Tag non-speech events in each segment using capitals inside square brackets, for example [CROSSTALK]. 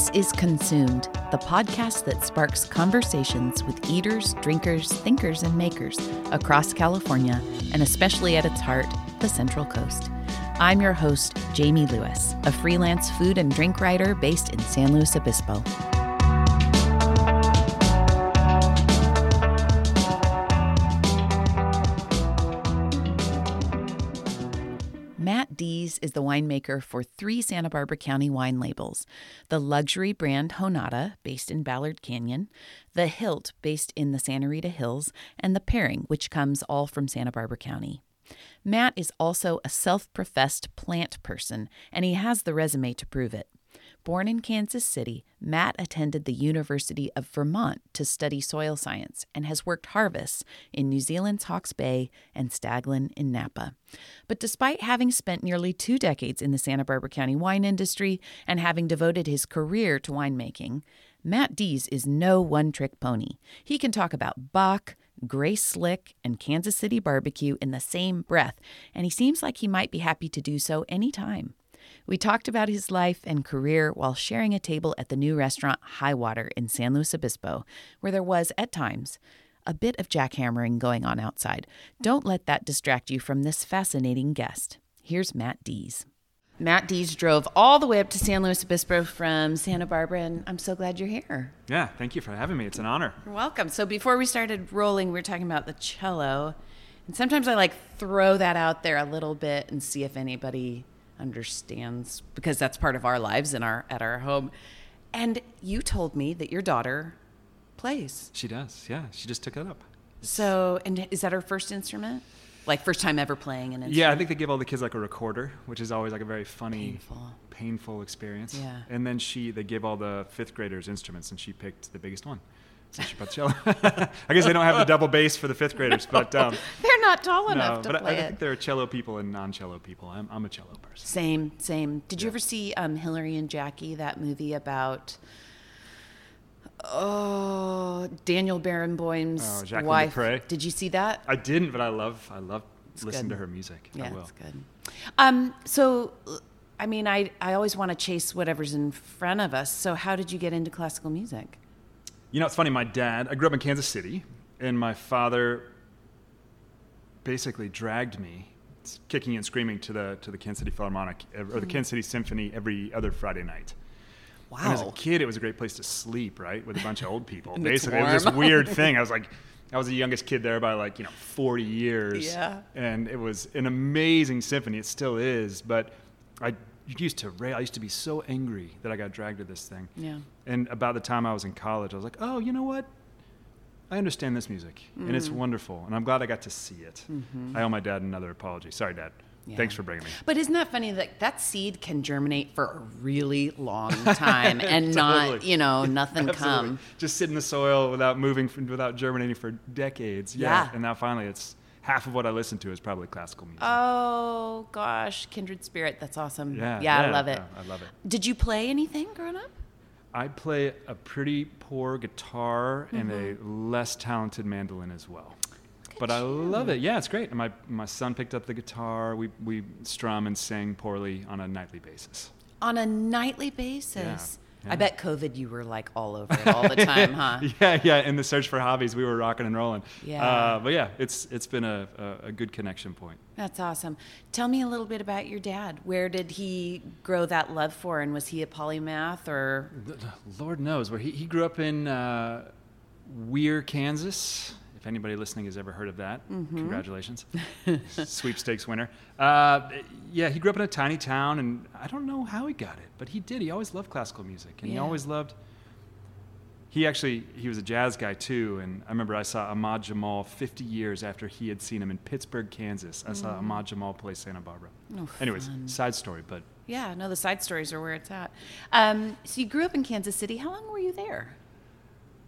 This is Consumed, the podcast that sparks conversations with eaters, drinkers, thinkers, and makers across California, and especially at its heart, the Central Coast. I'm your host, Jamie Lewis, a freelance food and drink writer based in San Luis Obispo. Is the winemaker for three Santa Barbara County wine labels the luxury brand Jonata, based in Ballard Canyon, the Hilt, based in the Santa Rita Hills, and the Paring, which comes all from Santa Barbara County. Matt is also a self professed plant person, and he has the resume to prove it. Born in Kansas City, Matt attended the University of Vermont to study soil science and has worked harvests in New Zealand's Hawke's Bay and Staglin in Napa. But despite having spent nearly two decades in the Santa Barbara County wine industry and having devoted his career to winemaking, Matt Dees is no one trick pony. He can talk about Bach, Grace Slick, and Kansas City barbecue in the same breath, and he seems like he might be happy to do so anytime. We talked about his life and career while sharing a table at the new restaurant Highwater in San Luis Obispo, where there was, at times, a bit of jackhammering going on outside. Don't let that distract you from this fascinating guest. Here's Matt Dees. Matt Dees drove all the way up to San Luis Obispo from Santa Barbara, and I'm so glad you're here. Yeah, thank you for having me. It's an honor. You're welcome. So before we started rolling, we were talking about the cello, and sometimes I like throw that out there a little bit and see if anybody understands because that's part of our lives in our at our home. And you told me that your daughter plays. She does. Yeah, she just took it up. So, and is that her first instrument? Like first time ever playing an instrument? Yeah, I think they give all the kids like a recorder, which is always like a very funny, Painful. painful experience. Yeah. And then she, they give all the fifth graders instruments, and she picked the biggest one. Brought [LAUGHS] cello. I guess they don't have the double bass for the fifth graders, but um, [LAUGHS] They're not tall enough to But I, play I it. think there are cello people and non-cello people. I'm, I'm a cello person. Same, same. Did you ever see um, Hilary and Jackie, that movie about oh Daniel Barenboim's Oh, Jacqueline wife? du Pré? Did you see that? I didn't, but I love, I love listen good. to her music. Yeah, I will. it's good. Um, so, I mean, I I always want to chase whatever's in front of us. So, how did you get into classical music? You know, it's funny. My dad, I grew up in Kansas City, and my father basically dragged me, kicking and screaming, to the to the Kansas City Philharmonic or the Kansas City Symphony every other Friday night. And as a kid, it was a great place to sleep, right, with a bunch of old people. [LAUGHS] Basically, it was this [LAUGHS] weird thing. I was like, I was the youngest kid there by like you know 40 years. Yeah. And it was an amazing symphony. It still is, but I used to rail. I used to be so angry that I got dragged to this thing. Yeah. And about the time I was in college, I was like, oh, you know what? I understand this music, and Mm. it's wonderful, and I'm glad I got to see it. I owe my dad another apology. Sorry, Dad. Mm-hmm. Yeah. Thanks for bringing me. But isn't that funny that that seed can germinate for a really long [LAUGHS] time and not, you know, nothing [LAUGHS] come? Just sit in the soil without moving, f- without germinating for decades. Yeah. Yeah. And now finally, it's half of what I listen to is probably classical music. Oh gosh, kindred spirit. That's awesome. Yeah, I yeah, love it. yeah, I love it. Did you play anything growing up? I play a pretty poor guitar and a mm-hmm. less talented mandolin as well. But I love it. Yeah, it's great. And my, my son picked up the guitar. We, we strum and sang poorly on a nightly basis. On a nightly basis. Yeah. I bet COVID you were like all over it all the [LAUGHS] time, huh? yeah, yeah. In the search for hobbies, we were rocking and rolling. Yeah. Uh, but yeah, it's it's been a, a, a good connection point. That's awesome. Tell me a little bit about your dad. Where did he grow that love for, and was he a polymath or? Lord knows where he, he grew up in uh, Weir, Kansas. If anybody listening has ever heard of that, Mm-hmm. congratulations, [LAUGHS] sweepstakes winner. Uh, yeah, he grew up in a tiny town, and I don't know how he got it, but he did. He always loved classical music, and he always loved. He actually he was a jazz guy too, and I remember I saw Ahmad Jamal 50 years after he had seen him in Pittsburg, Kansas. I saw Ahmad Jamal play Santa Barbara. Mm. Oh, Anyways, fun. side story, but Yeah, no, the side stories are where it's at. Um, so you grew up in Kansas City. How long were you there?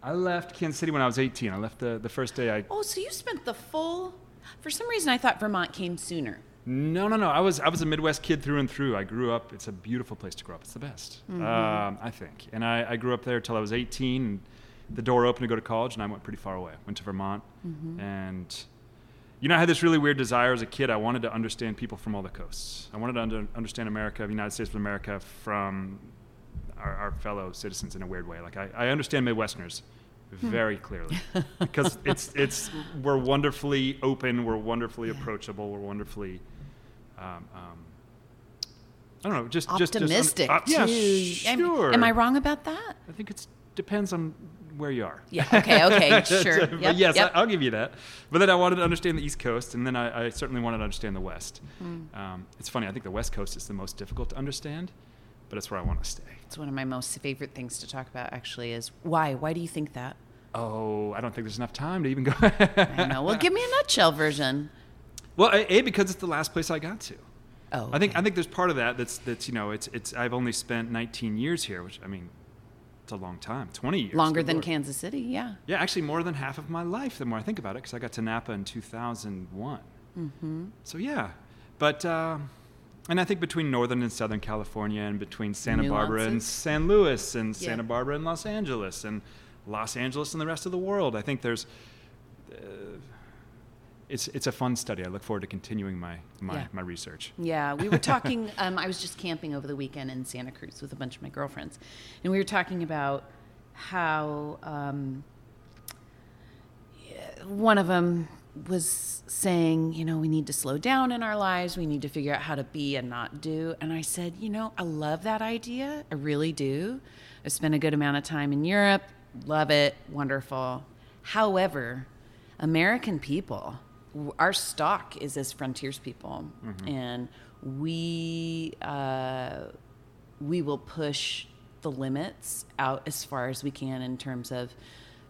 I left Kansas City when I was 18. I left the, the first day I Oh, so you spent the full. For some reason, I thought Vermont came sooner. No, no, no. I was I was a Midwest kid through and through. I grew up. It's a beautiful place to grow up. It's the best, Mm-hmm. um, I think. And I, I grew up there till I was 18. And the door opened to go to college, and I went pretty far away. Went to Vermont, Mm-hmm. and you know, I had this really weird desire as a kid. I wanted to understand people from all the coasts. I wanted to under, understand America, the United States of America, from our, our fellow citizens in a weird way. Like I, I understand Midwesterners Hmm. very clearly [LAUGHS] because it's it's we're wonderfully open, we're wonderfully approachable, we're wonderfully. Um, um, I don't know, just just- just un- Optimistic uh, yeah, too. Am- sure. Am, I wrong about that? I think it depends on where you are. Yeah. Okay. Okay. [LAUGHS] sure. Yep, yes, yep. I, will give you that. But then I wanted to understand the East Coast, and then I, I certainly wanted to understand the West. Hmm. Um, it's funny. I think the West Coast is the most difficult to understand, but it's where I want to stay. It's one of my most favorite things to talk about. Actually, is why? Why do you think that? Oh, I don't think there's enough time to even go. I know. Well, give me a nutshell version. well, a, because it's the last place I got to. Oh, I think. I think there's part of that that's that's you know it's it's I've only spent 19 years here, which I mean, it's a long time, 20 years. longer than Lord. Kansas City. Yeah. Yeah, actually more than half of my life. The more I think about it, because I got to Napa in 2001. Mm-hmm. So yeah, but uh, and I think between Northern and Southern California, and between Santa Barbara and San Luis, and Yeah. Santa Barbara and Los Angeles, and Los Angeles and the rest of the world, I think there's. Uh, it's, it's a fun study. I look forward to continuing my, my, Yeah. my research. Yeah, we were [LAUGHS] talking. Um, I was just camping over the weekend in Santa Cruz with a bunch of my girlfriends, and we were talking about how um, one of them was saying, you know, we need to slow down in our lives. We need to figure out how to be and not do. And I said, you know, I love that idea. I really do. I spent a good amount of time in Europe. Love it. Wonderful. However, American people, our stock is as frontiers people, and we uh, we will push the limits out as far as we can in terms of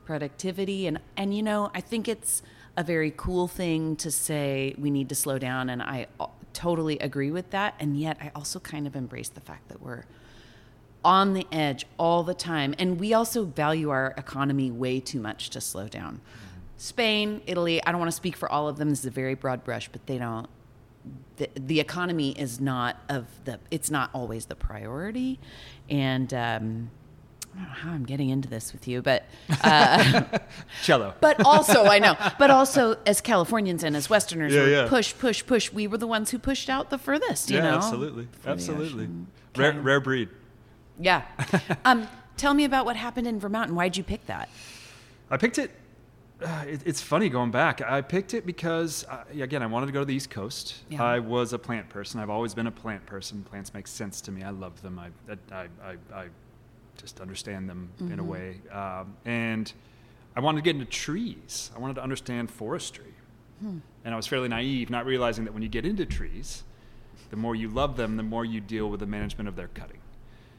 productivity and and you know I think it's a very cool thing to say we need to slow down and I totally agree with that and yet I also kind of embrace the fact that we're on the edge all the time. And we also value our economy way too much to slow down. Spain, Italy, I don't want to speak for all of them. This is a very broad brush, but they don't. The, the economy is not of the. It's not always the priority, and um, I don't know how I'm getting into this with you, but [LAUGHS] uh, Cello. but also I know, [LAUGHS] but also as Californians and as Westerners, Yeah, yeah. push, push, push. We were the ones who pushed out the furthest. You yeah, know, absolutely, absolutely. Rare, rare breed. Yeah. [LAUGHS] um, tell me about what happened in Vermont and why'd you pick that? I picked it. Uh, it it's funny going back. I picked it because, uh, again, I wanted to go to the East Coast. Yeah. I was a plant person. I've always been a plant person. Plants make sense to me. I love them. I, I, I, I just understand them in a way. Um, and I wanted to get into trees. I wanted to understand forestry. And I was fairly naive, not realizing that when you get into trees, the more you love them, the more you deal with the management of their cutting.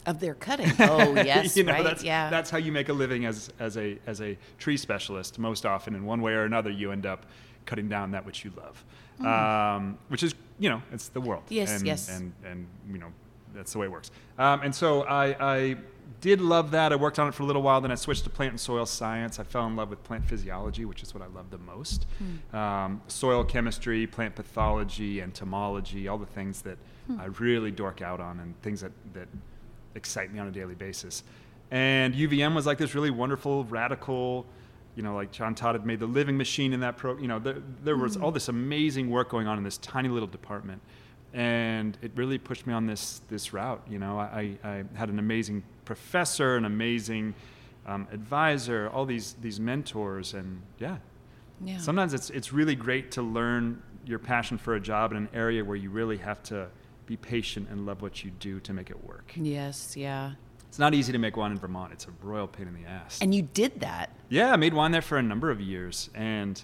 Of their cutting. [LAUGHS] Oh, yes, you know, right. That's, yeah. that's how you make a living as, as, a, as a tree specialist. Most often, in one way or another, you end up cutting down that which you love, um, which is, you know, it's the world. Mm. Yes, and, yes. And, and, you know, that's the way it works. Um, and so I, I did love that. I worked on it for a little while. Then I switched to plant and soil science. I fell in love with plant physiology, which is what I love the most. Hmm. Um, soil chemistry, plant pathology, entomology, all the things that Hmm. I really dork out on and things that, that excite me on a daily basis. And UVM was like this really wonderful, radical, you know, like John Todd had made the living machine in that pro, you know, there, there was all this amazing work going on in this tiny little department. And it really pushed me on this, this route. You know, I, I had an amazing professor, an amazing um, advisor, all these, these mentors. And yeah, yeah. sometimes it's, it's really great to learn your passion for a job in an area where you really have to be patient and love what you do to make it work. yes, yeah. It's not easy to make wine in Vermont. It's a royal pain in the ass. And you did that. yeah, I made wine there for a number of years, and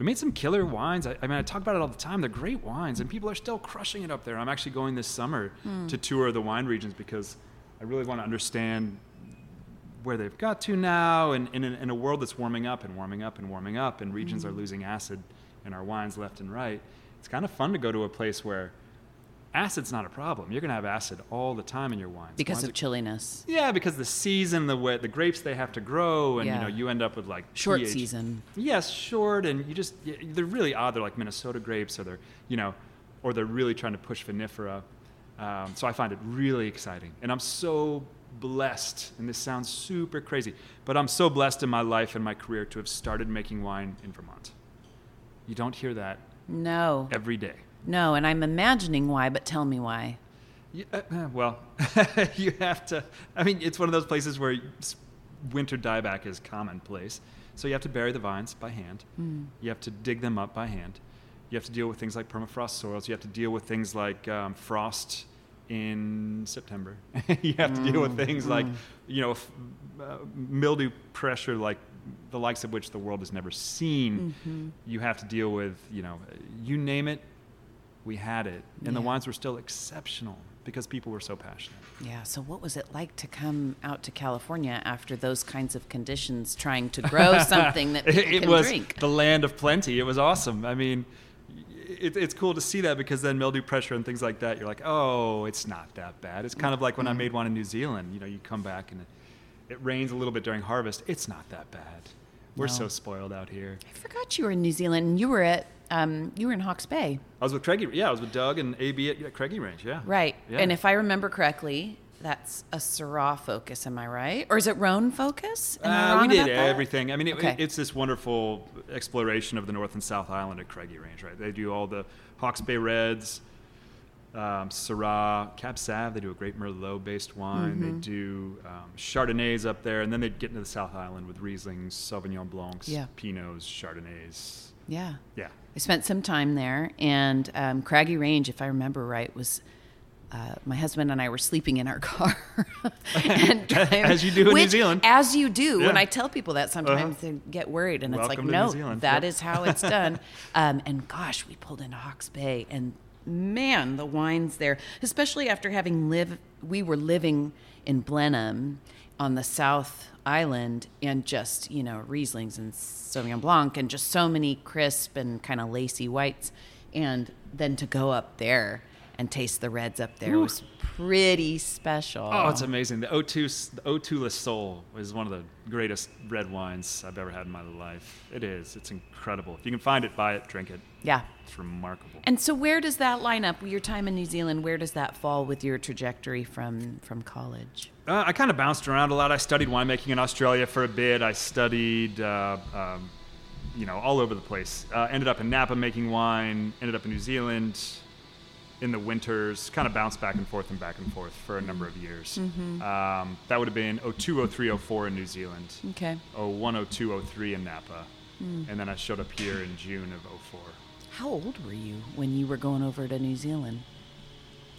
we made some killer wines. I, I mean, I talk about it all the time. They're great wines, and people are still crushing it up there. I'm actually going this summer hmm. to tour the wine regions because I really want to understand where they've got to now, and in, in a world that's warming up and warming up and warming up, and regions are hmm. losing acid in our wines left and right. It's kind of fun to go to a place where acid's not a problem. You're going to have acid all the time in your wines. Because Wines of are- chilliness. yeah, because the season, the way, the grapes they have to grow, and Yeah. you know you end up with like Short pH season. Yes, short, and you just they're really odd. They're like Minnesota grapes, or they're you know, or they're really trying to push vinifera. Um, so I find it really exciting, and I'm so blessed. And this sounds super crazy, but I'm so blessed in my life and my career to have started making wine in Vermont. You don't hear that No. every day. No, and I'm imagining why, but tell me why. Uh, uh, well, [LAUGHS] you have to. I mean, it's one of those places where winter dieback is commonplace. So you have to bury the vines by hand. Mm. You have to dig them up by hand. You have to deal with things like permafrost soils. You have to deal with things like um, frost in September. [LAUGHS] you have to deal with things like, you know, f- uh, mildew pressure, like the likes of which the world has never seen. You have to deal with, you know, you name it, we had it, and the wines were still exceptional because people were so passionate. Yeah. So, what was it like to come out to California after those kinds of conditions, trying to grow [LAUGHS] something that people it can was drink? the land of plenty. It was awesome. I mean, it, it's cool to see that because then mildew pressure and things like that, you're like, oh, it's not that bad. It's kind of like when Mm-hmm. I made wine in New Zealand. You know, you come back and it, it rains a little bit during harvest. It's not that bad. We're No. so spoiled out here. I forgot you were in New Zealand. and You were at um, you were in Hawke's Bay, I was with Craggy. Yeah, I was with Doug and AB at, at Craggy Range. Yeah. right? Yeah. And if I remember correctly, that's a Syrah focus. Am I right? Or is it Rhone focus? Uh, we did about that? everything. I mean, it, Okay. it's this wonderful exploration of the North and South Island at Craggy Range, right? They do all the Hawke's Bay Reds, um, Syrah, Cab Sav. They do a great Merlot-based wine. They do um, Chardonnays up there, and then they get into the South Island with Rieslings, Sauvignon Blancs, Yeah. Pinots, Chardonnays. Yeah. Yeah. I spent some time there, and um, Craggy Range, if I remember right, was uh, my husband and I were sleeping in our [LAUGHS] car. and driving- [LAUGHS] As you do in New Zealand. As you do. When Yeah. Uh-huh. I tell people that, sometimes they get worried, and Welcome it's like, no, that Yep. is how it's [LAUGHS] done. um, and gosh, we pulled into Hawke's Bay, and man, the wines there, especially after having lived, we were living in Blenheim on the South Island, and just you know Rieslings and Sauvignon Blanc, and just so many crisp and kind of lacy whites, and then to go up there and taste the reds up there Ooh. was pretty special. Oh, it's amazing. The O2, s- the O2 Le Sol is one of the greatest red wines I've ever had in my life. It is. It's incredible. If you can find it, buy it, drink it. Yeah. It's remarkable. And so, where does that line up? Your time in New Zealand, where does that fall with your trajectory from from college? Uh, I kind of bounced around a lot. I studied winemaking in Australia for a bit. I studied, uh, um, you know, all over the place. Uh, ended up in Napa making wine. Ended up in New Zealand in the winters. Kind of bounced back and forth and back and forth for a number of years. Um, that would have been 02, 03, 04 in New Zealand. Okay. 01, 02, 03 in Napa. And then I showed up here in June of 04. How old were you when you were going over to New Zealand?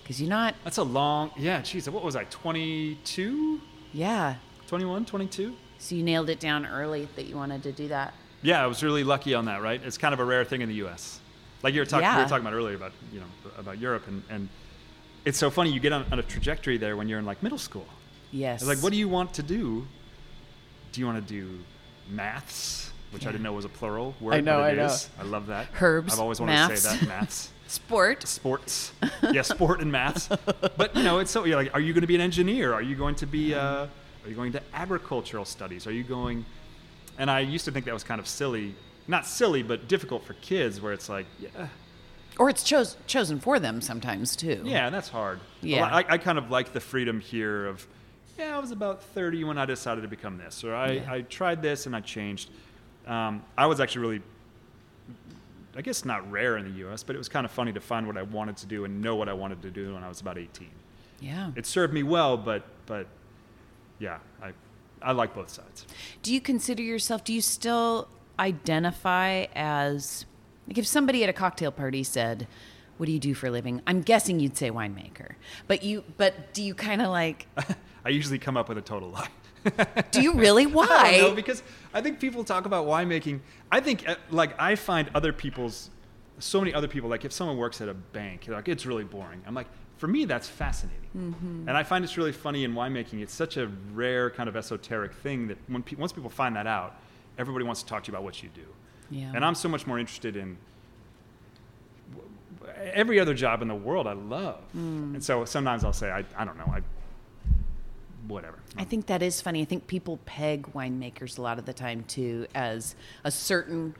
Because you're not, That's a long, yeah, geez, what was I, 22? yeah. 21, 22? So you nailed it down early that you wanted to do that. Yeah, I was really lucky on that, right? It's kind of a rare thing in the U.S. Like you were, talk- we were talking about earlier about, you know, about Europe, and, and it's so funny. You get on, on a trajectory there when you're in like middle school. Yes. It's like, what do you want to do? Do you want to do maths, which. I didn't know was a plural word, I know, it I know. is. I love that. Herbs, I've always wanted maths. to say that, maths. [LAUGHS] Sport. sports. [LAUGHS] yeah, sport and maths. But you know, it's so you're like, are you going to be an engineer? Are you going to be? Uh, are you going to agricultural studies? Are you going? And I used to think that was kind of silly, not silly, but difficult for kids, where it's like, yeah, Or it's chose, chosen for them sometimes too. yeah, that's hard. Yeah. I, I kind of like the freedom here of, yeah, I was about 30 when I decided to become this, or I, Yeah. I tried this and I changed. Um, I was actually really, I guess not rare in the U.S., but it was kind of funny to find what I wanted to do and know what I wanted to do when I was about 18. Yeah. It served me well, but but yeah, I I like both sides. Do you consider yourself, do you still identify as, like if somebody at a cocktail party said, what do you do for a living? I'm guessing you'd say winemaker. But you, but do you kind of like, [LAUGHS] I usually come up with a total lie. Do you really? [LAUGHS] I Why? don't know because I think people talk about winemaking. I think uh, like I find other people's so many other people like if someone works at a bank, they're like it's really boring. I'm like for me that's fascinating, Mm-hmm. and I find it's really funny in winemaking. It's such a rare kind of esoteric thing that when pe- once people find that out, everybody wants to talk to you about what you do. Yeah. And I'm so much more interested in every other job in the world I love. Mm. And so sometimes I'll say, I, I don't know, I, whatever. I think that is funny. I think people peg winemakers a lot of the time too as a certain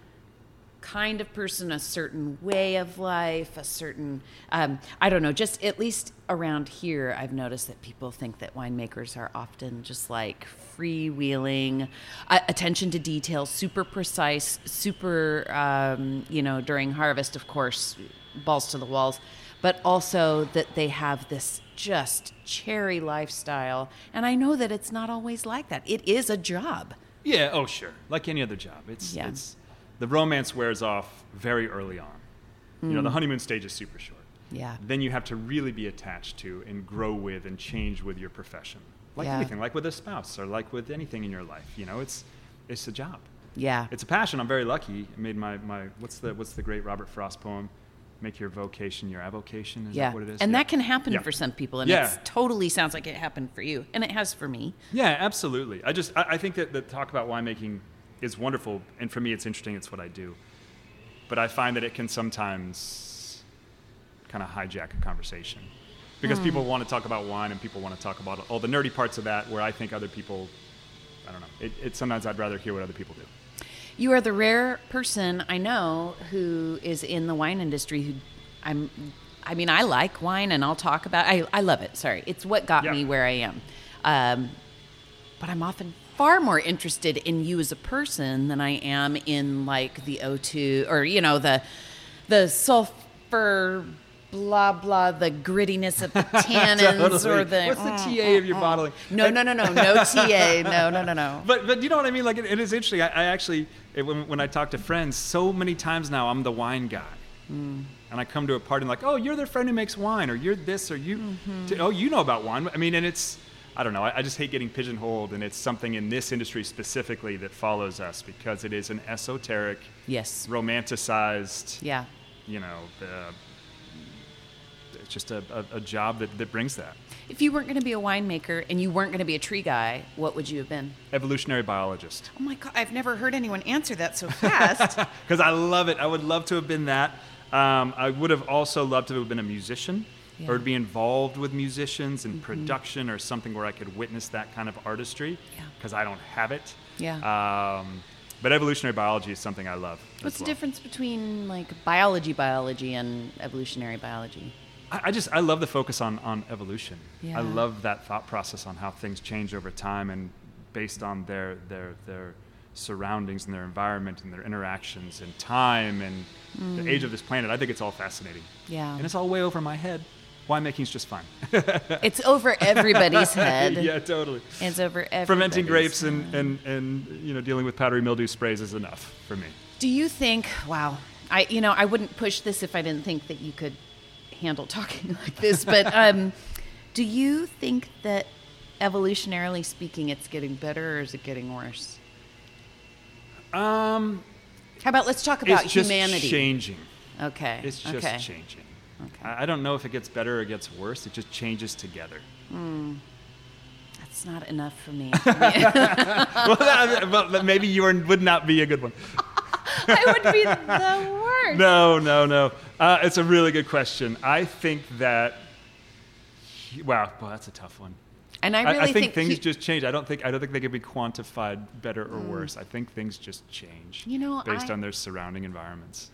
kind of person, a certain way of life, a certain, um, I don't know, just at least around here, I've noticed that people think that winemakers are often just like freewheeling, uh, attention to detail, super precise, super, um, you know, during harvest, of course, balls to the walls, but also that they have this just cherry lifestyle. And I know that it's not always like that. It is a job. Yeah. Oh, sure. Like any other job, it's Yeah. it's the romance wears off very early on. You know, the Mm. honeymoon stage is super short. Yeah. Then you have to really be attached to and grow with and change with your profession, like Yeah. anything, like with a spouse or like with anything in your life. You know, it's it's a job. Yeah. It's a passion. I'm very lucky. I made my, my what's the what's the great Robert Frost poem? Make your vocation your avocation. Is yeah. that what it is? And Yeah. that can happen Yeah. for some people. And Yeah. it totally sounds like it happened for you. And it has for me. Yeah, absolutely. I just I, I think that the talk about winemaking is wonderful, and for me, it's interesting. It's what I do, but I find that it can sometimes kind of hijack a conversation because Hmm. people want to talk about wine and people want to talk about all the nerdy parts of that, where I think other people, I don't know. It, it sometimes I'd rather hear what other people do. You are the rare person I know who is in the wine industry who I'm I mean I like wine and I'll talk about I I love it. Sorry. It's what got Yeah. me where I am. Um, but I'm often far more interested in you as a person than I am in like the O2 or you know the the sulfur blah blah the grittiness of the [LAUGHS] tannins or the what's the mm, TA of mm, your mm. bottling? No, no, no, no, no TA. No, no, no, no. [LAUGHS] But but you know what I mean? Like it, it is interesting. I, I actually it, when, when I talk to friends, so many times now I'm the wine guy, and I come to a party and like, oh, you're their friend who makes wine, or you're this, or you, mm-hmm. t- oh, you know about wine. I mean, and it's I don't know. I, I just hate getting pigeonholed, and it's something in this industry specifically that follows us because it is an esoteric, Yes. romanticized, Yeah. you know, uh, it's just a, a, a job that, that brings that. If you weren't going to be a winemaker and you weren't going to be a tree guy, what would you have been? Evolutionary biologist. Oh my god, I've never heard anyone answer that so fast. [LAUGHS] because I love it. I would love to have been that. Um, I would have also loved to have been a musician Yeah. Mm-hmm. or to be involved with musicians in production or something where I could witness that kind of artistry Yeah. because I don't have it. Yeah. Um, but evolutionary biology is something I love. as What's the difference between like biology biology and evolutionary biology? I, I just I love the focus on on evolution. Yeah. I love that thought process on how things change over time and based on their their their surroundings and their environment and their interactions and time and the age of this planet. I think it's all fascinating. Mm. Yeah. And it's all way over my head. Winemaking's just fine. [LAUGHS] It's over everybody's head. yeah, totally. It's over everybody's Fermenting grapes head. and, and, and you know dealing with powdery mildew sprays is enough for me. Do you think? Wow, I you know I wouldn't push this if I didn't think that you could handle talking [LAUGHS] like this. But um, do you think that evolutionarily speaking, it's getting better or is it getting worse? Um, How about let's talk about it's just humanity? changing. Okay. It's just okay. changing. Okay. I don't know if it gets better or gets worse. It just changes together. That's not enough for me. [LAUGHS] well, that, well, maybe you are, would not be a good one. [LAUGHS] I would be the worst. No, no, no. Uh, it's a really good question. I think that. Wow, well, that's a tough one. And I I, really I think, things hu- just change. I don't think I don't think they can be quantified better or worse. I think things just change. You know, based I- on their surrounding environments.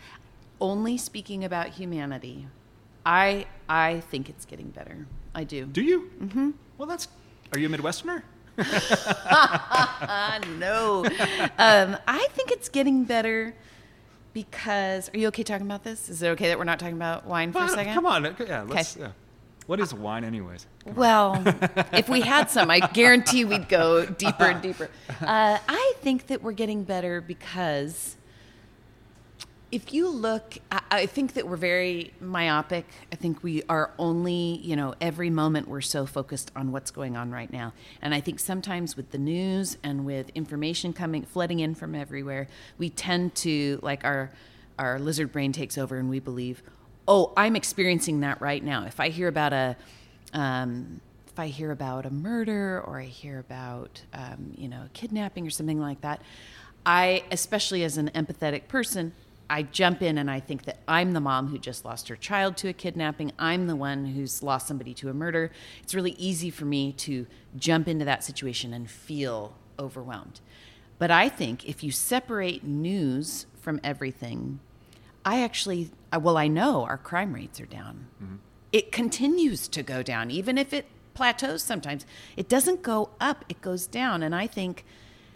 only speaking about humanity. I I think it's getting better. I do. Do you? Mm-hmm. Well, that's. Are you a Midwesterner? [LAUGHS] No. [LAUGHS] um, I think it's getting better because. Are you okay talking about this? Is it okay that we're not talking about wine for a second? Come on. Yeah. Let's. Yeah. What is wine, anyways? Well, [LAUGHS] if we had some, I guarantee we'd go deeper and deeper. Uh, I think that we're getting better because if you look, I, I think that we're very myopic. I think we are only, you know, every moment we're so focused on what's going on right now. And I think sometimes with the news and with information coming, flooding in from everywhere, we tend to, like, our, our lizard brain takes over and we believe, oh, I'm experiencing that right now. If I hear about a, um, if I hear about a murder or I hear about, um, you know, kidnapping or something like that, I, especially as an empathetic person, I jump in and I think that I'm the mom who just lost her child to a kidnapping. I'm the one who's lost somebody to a murder. It's really easy for me to jump into that situation and feel overwhelmed. But I think if you separate news from everything, I actually, well, I know our crime rates are down. Mm-hmm. It continues to go down, even if it plateaus sometimes. It doesn't go up, it goes down. And I think,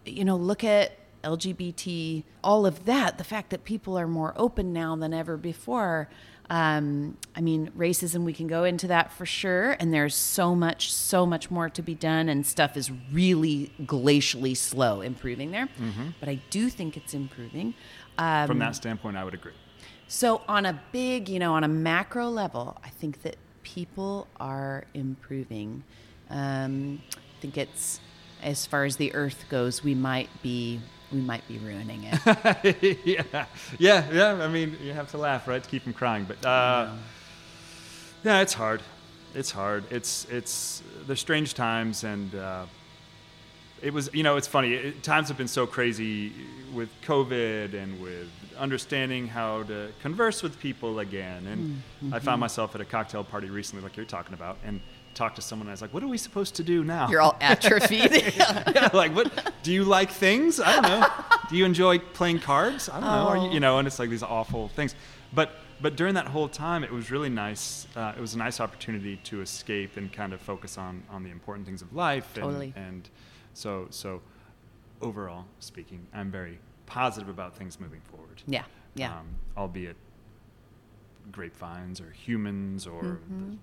you know, look at LGBT, all of that, the fact that people are more open now than ever before. Um, I mean, racism, we can go into that for sure. And there's so much, so much more to be done. And stuff is really glacially slow improving there. But I do think it's improving. Um, From that standpoint, I would agree. so, on a big, you know, on a macro level, I think that people are improving. Um, I think it's as far as the Earth goes, we might be we might be ruining it. [LAUGHS] yeah, yeah, yeah. I mean, you have to laugh, right, to keep from crying. But uh, yeah, it's hard. It's hard. It's it's they're strange times, and uh, it was you know it's funny. It, times have been so crazy with COVID and with understanding how to converse with people again. And I found myself at a cocktail party recently, like you're talking about, and talked to someone. And I was like, "What are we supposed to do now?" You're all atrophied. [LAUGHS] yeah, like what? Do you like things? I don't know. [LAUGHS] do you enjoy playing cards? I don't know. Are you, you know, and it's like these awful things. But but during that whole time, it was really nice. Uh, it was a nice opportunity to escape and kind of focus on on the important things of life. And, Totally. And so so overall speaking, I'm very positive about things moving forward. yeah, yeah. Um, albeit grapevines or humans or Mm-hmm.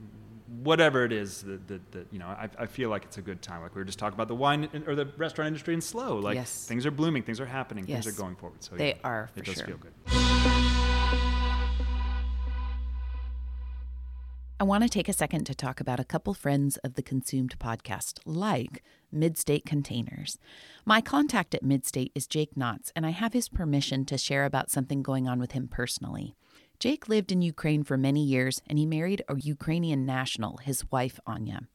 Whatever it is that, that, that you know I, I feel like it's a good time like we were just talking about the wine in- or the restaurant industry in slow like Yes. things are blooming things are happening things are going forward so They yeah, are, it does sure. feel good I want to take a second to talk about a couple friends of the Consumed podcast, like Midstate Containers. My contact at Midstate is Jake Knotts, and I have his permission to share about something going on with him personally. Jake lived in Ukraine for many years, and he married a Ukrainian national, his wife, Anya.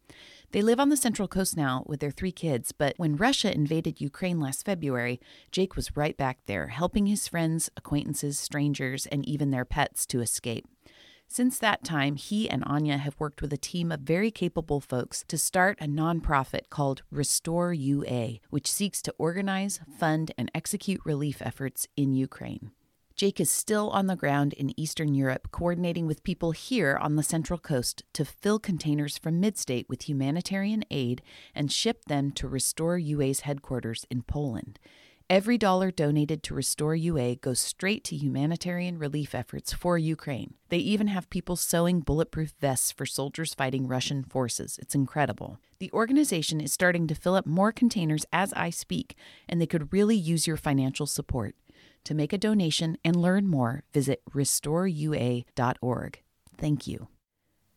They live on the Central Coast now with their three kids, but when Russia invaded Ukraine last February, Jake was right back there, helping his friends, acquaintances, strangers, and even their pets to escape. Since that time, he and Anya have worked with a team of very capable folks to start a nonprofit called Restore UA, which seeks to organize, fund, and execute relief efforts in Ukraine. Jake is still on the ground in Eastern Europe, coordinating with people here on the Central Coast to fill containers from Midstate with humanitarian aid and ship them to Restore UA's headquarters in Poland. Every dollar donated to Restore UA goes straight to humanitarian relief efforts for Ukraine. They even have people sewing bulletproof vests for soldiers fighting Russian forces. It's incredible. The organization is starting to fill up more containers as I speak, and they could really use your financial support. To make a donation and learn more, visit restoreua.org. Thank you.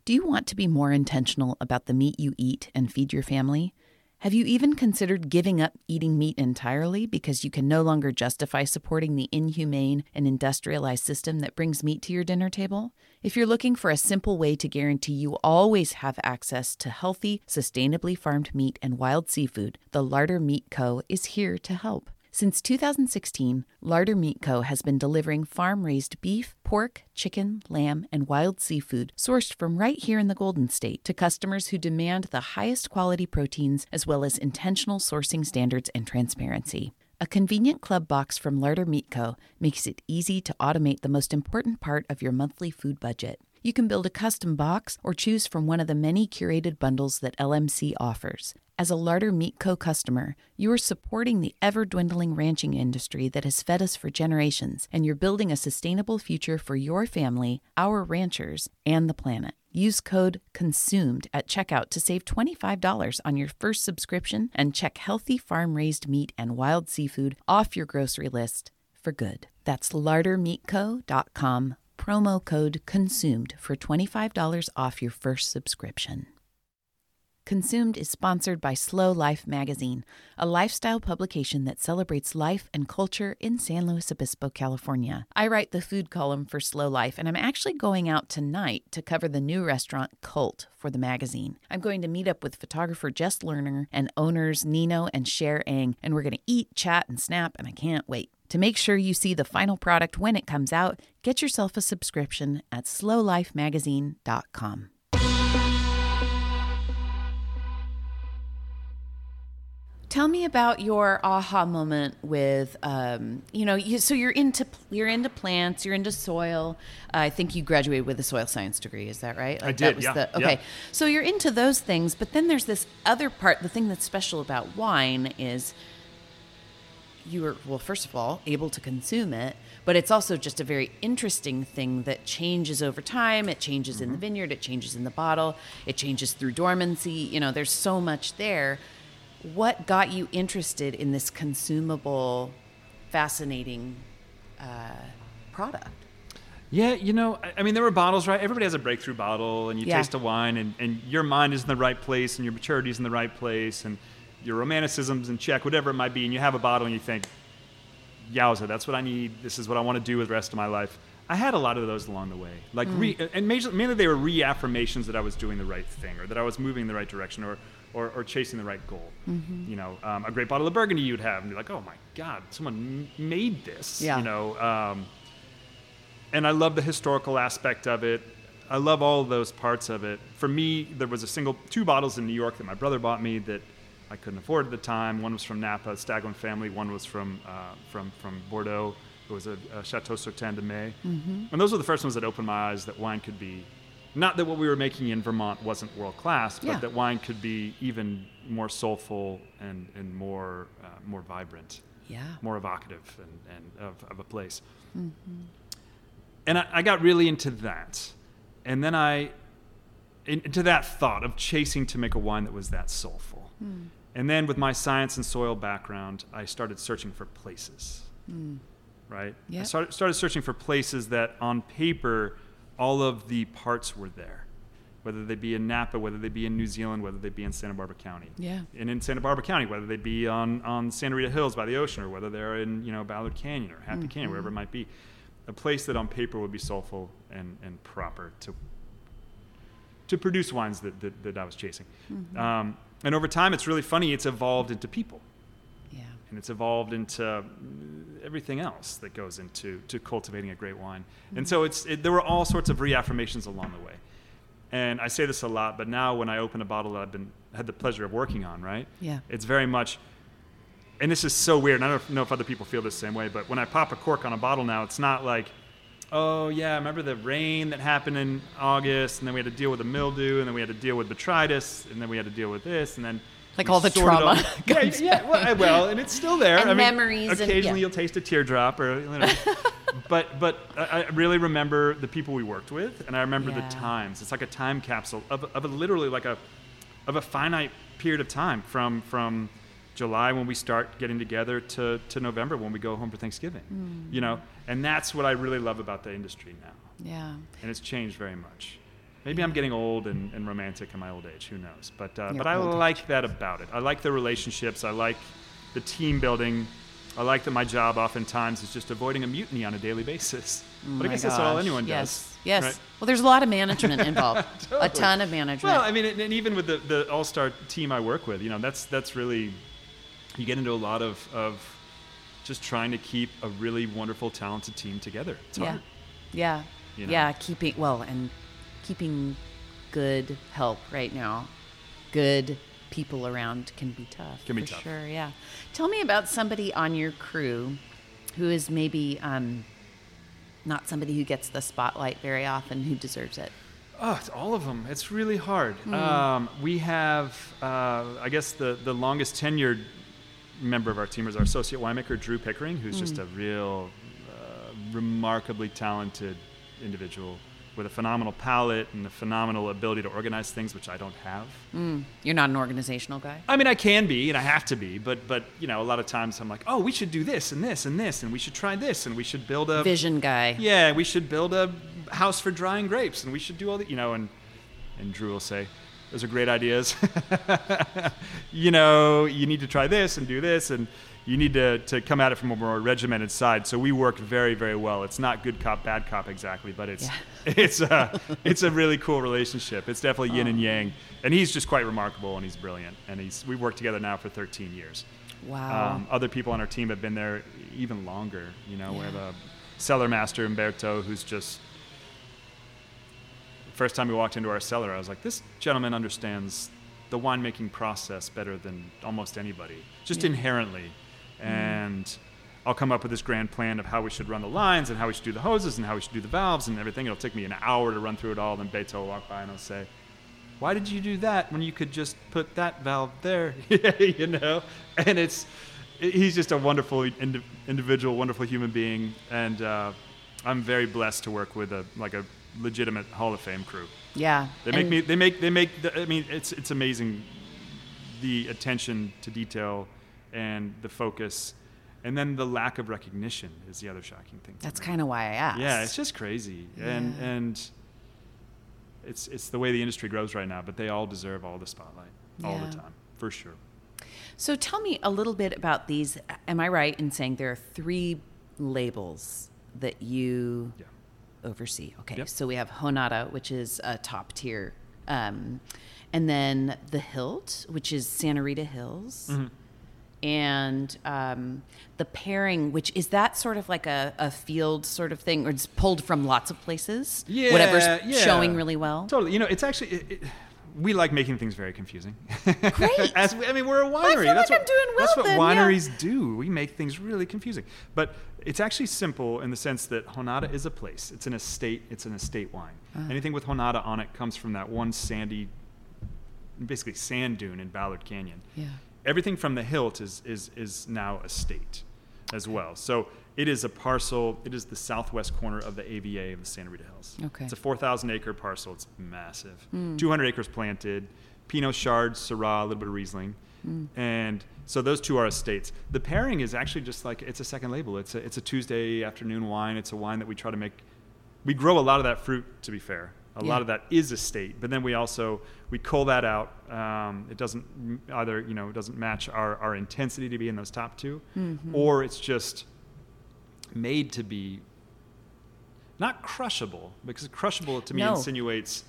Do you want to be more intentional about the meat you eat and feed your family? Have you even considered giving up eating meat entirely because you can no longer justify supporting the inhumane and industrialized system that brings meat to your dinner table? If you're looking for a simple way to guarantee you always have access to healthy, sustainably farmed meat and wild seafood, the Larder Meat Co. is here to help. Since 2016, Larder Meat Co. has been delivering farm raised beef, pork, chicken, lamb, and wild seafood sourced from right here in the Golden State to customers who demand the highest quality proteins as well as intentional sourcing standards and transparency. A convenient club box from Larder Meat Co. makes it easy to automate the most important part of your monthly food budget. You can build a custom box or choose from one of the many curated bundles that LMC offers. As a Larder Meat Co. customer, you are supporting the ever dwindling ranching industry that has fed us for generations, and you're building a sustainable future for your family, our ranchers, and the planet. Use code CONSUMED at checkout to save $25 on your first subscription and check healthy farm raised meat and wild seafood off your grocery list for good. That's lardermeatco.com, promo code CONSUMED for $25 off your first subscription. Consumed is sponsored by Slow Life Magazine, a lifestyle publication that celebrates life and culture in San Luis Obispo, California. I write the food column for Slow Life, and I'm actually going out tonight to cover the new restaurant Cult for the magazine. I'm going to meet up with photographer Jess Lerner and owners Nino and Cher Ang, and we're going to eat, chat, and snap, and I can't wait. To make sure you see the final product when it comes out, get yourself a subscription at slowlifemagazine.com. Tell me about your aha moment with, um, you know, you, so you're into you're into plants, you're into soil. Uh, I think you graduated with a soil science degree. Is that right? I that did, was yeah, The, yeah. okay, so you're into those things, but then there's this other part. The thing that's special about wine is you were well first of all able to consume it but it's also just a very interesting thing that changes over time. It changes in the vineyard. It changes in the bottle. It changes through dormancy. You know there's so much there. What got you interested in this consumable fascinating uh, product? Yeah, you know, I, I mean, there were bottles, right? Everybody has a breakthrough bottle, and you Yeah. taste a wine, and, and your mind is in the right place, and your maturity is in the right place, and your romanticism's in check, whatever it might be, and you have a bottle, and you think, yowza, that's what I need. This is what I want to do with the rest of my life. I had a lot of those along the way, like re, and major, mainly they were reaffirmations that I was doing the right thing, or that I was moving in the right direction, or or, or chasing the right goal. You know, um, a great bottle of Burgundy you'd have, and be like, oh my God, someone m- made this. Yeah. You know, um, and I love the historical aspect of it. I love all of those parts of it. For me, there was a single two bottles in New York that my brother bought me that I couldn't afford at the time. One was from Napa, Staglin family. One was from uh, from from Bordeaux. It was a, a Chateau Sauternes de Mai. Mm-hmm. And those were the first ones that opened my eyes that wine could be, not that what we were making in Vermont wasn't world class, but Yeah. that wine could be even more soulful and and more uh, more vibrant yeah more evocative and, and of, of a place. And I, I got really into that. And then I, into that thought of chasing to make a wine that was that soulful. And then with my science and soil background, I started searching for places. Hmm. Right? I started, started searching for places that on paper, all of the parts were there. Whether they be in Napa, whether they be in New Zealand, whether they be in Santa Barbara County yeah and in Santa Barbara County, whether they be on, on Santa Rita Hills by the ocean, or whether they're in you know Ballard Canyon or Happy Canyon, wherever it mm-hmm. might be, a place that on paper would be soulful and, and proper to to produce wines that, that, that I was chasing. Mm-hmm. Um, and over time, it's really funny. It's evolved into people, yeah and it's evolved into everything else that goes into to cultivating a great wine. And so it's it, there were all sorts of reaffirmations along the way. And I say this a lot, but now when I open a bottle that I've been had the pleasure of working on, right? Yeah. It's very much and this is so weird. and I don't know if other people feel the same way, but when I pop a cork on a bottle now, it's not like, oh yeah, remember the rain that happened in August, and then we had to deal with the mildew, and then we had to deal with botrytis, and then we had to deal with this, and then Like all the sorted trauma [LAUGHS] yeah, yeah, well, I- well, and it's still there. And I mean, memories and- Occasionally, yeah. you'll taste a teardrop, or you know, [LAUGHS] but but I, I really remember the people we worked with, and I remember Yeah. the times. It's like a time capsule of, of a, literally like a of a finite period of time from from July when we start getting together to, to November when we go home for Thanksgiving. Mm. You know, and that's what I really love about the industry now, yeah and it's changed very much. Maybe I'm getting old and, and romantic in my old age. Who knows? But uh, but I like that about it. I like the relationships. I like the team building. I like that my job oftentimes is just avoiding a mutiny on a daily basis. but I Oh guess that's all anyone yes. does. Yes. right? Well, there's a lot of management [LAUGHS] involved. A ton of management. Well, I mean, and, and even with the, the all star team I work with, you know, that's that's really you get into a lot of of just trying to keep a really wonderful, talented team together. It's yeah. hard. Yeah. You know? Yeah. Keeping well and keeping good help right now. Good people around can be tough. Can be for tough. Sure. Yeah. Tell me about somebody on your crew who is maybe um, not somebody who gets the spotlight very often who deserves it. Oh, it's all of them. It's really hard. Hmm. Um, we have, uh, I guess, the, the longest tenured member of our team is our associate winemaker, Drew Pickering, who's Hmm. just a real, uh, remarkably talented individual with a phenomenal palate and a phenomenal ability to organize things, which I don't have. You're not an organizational guy. I mean, I can be, and I have to be, but but you know, a lot of times I'm like, oh, we should do this and this and this, and we should try this, and we should build a Vision guy. yeah, we should build a house for drying grapes, and we should do all the, you know, and and Drew will say, those are great ideas. [LAUGHS] you know, you need to try this and do this, and you need to, to come at it from a more regimented side. So we work very, very well. It's not good cop, bad cop exactly, but it's [LAUGHS] it's a it's a really cool relationship. It's definitely yin and yang, and he's just quite remarkable, and he's brilliant, and he's we've worked together now for 13 years. Wow. Um, other people on our team have been there even longer. You know, we have a cellar master, Umberto, who's just. First time we walked into our cellar, I was like, this gentleman understands the winemaking process better than almost anybody, just Yeah. inherently. And I'll come up with this grand plan of how we should run the lines and how we should do the hoses and how we should do the valves and everything. It'll take me an hour to run through it all. Then Beto will walk by and I'll say, why did you do that when you could just put that valve there? [LAUGHS] you know? And it's, he's just a wonderful indi- individual, wonderful human being, and uh, I'm very blessed to work with a like a legitimate Hall of Fame crew. Yeah. They make and- me. They make. They make. The, I mean, it's it's amazing, the attention to detail, and the focus, and then the lack of recognition is the other shocking thing. That's kind of why I asked. Yeah, it's just crazy, and Yeah. and it's it's the way the industry grows right now. But they all deserve all the spotlight all Yeah. the time, for sure. So tell me a little bit about these. Am I right in saying there are three labels that you Yeah. Oversee? Okay, Yep. so we have Jonata, which is a top tier, um, and then the Hilt, which is Santa Rita Hills, Mm-hmm. and um, the Paring, which is that sort of like a, a field sort of thing, or it's pulled from lots of places. Yeah, whatever's yeah. showing really well. Totally. You know, it's actually. It, it, we like making things very confusing. Great. [LAUGHS] As we, I mean, we're a winery. feel that's like what, I'm doing well That's what then, yeah. wineries do. We make things really confusing. But it's actually simple in the sense that Jonata is a place. It's an estate. It's an estate wine. Uh-huh. Anything with Jonata on it comes from that one sandy, basically sand dune in Ballard Canyon. Yeah. Everything from the hilt is is is now estate, as well. So it is a parcel. It is the southwest corner of the AVA of the Santa Rita Hills. Okay. It's a 4,000 acre parcel. It's massive. Hmm. 200 acres planted. Pinot Chard, Syrah, a little bit of Riesling. Hmm. And so those two are estates. The Paring is actually just like it's a second label. It's a, it's a Tuesday afternoon wine. It's a wine that we try to make. We grow a lot of that fruit, to be fair. A Yeah. lot of that is estate, but then we also we cull that out. Um, it doesn't either you know it doesn't match our, our intensity to be in those top 2 Mm-hmm. or it's just made to be not crushable because crushable to me No. insinuates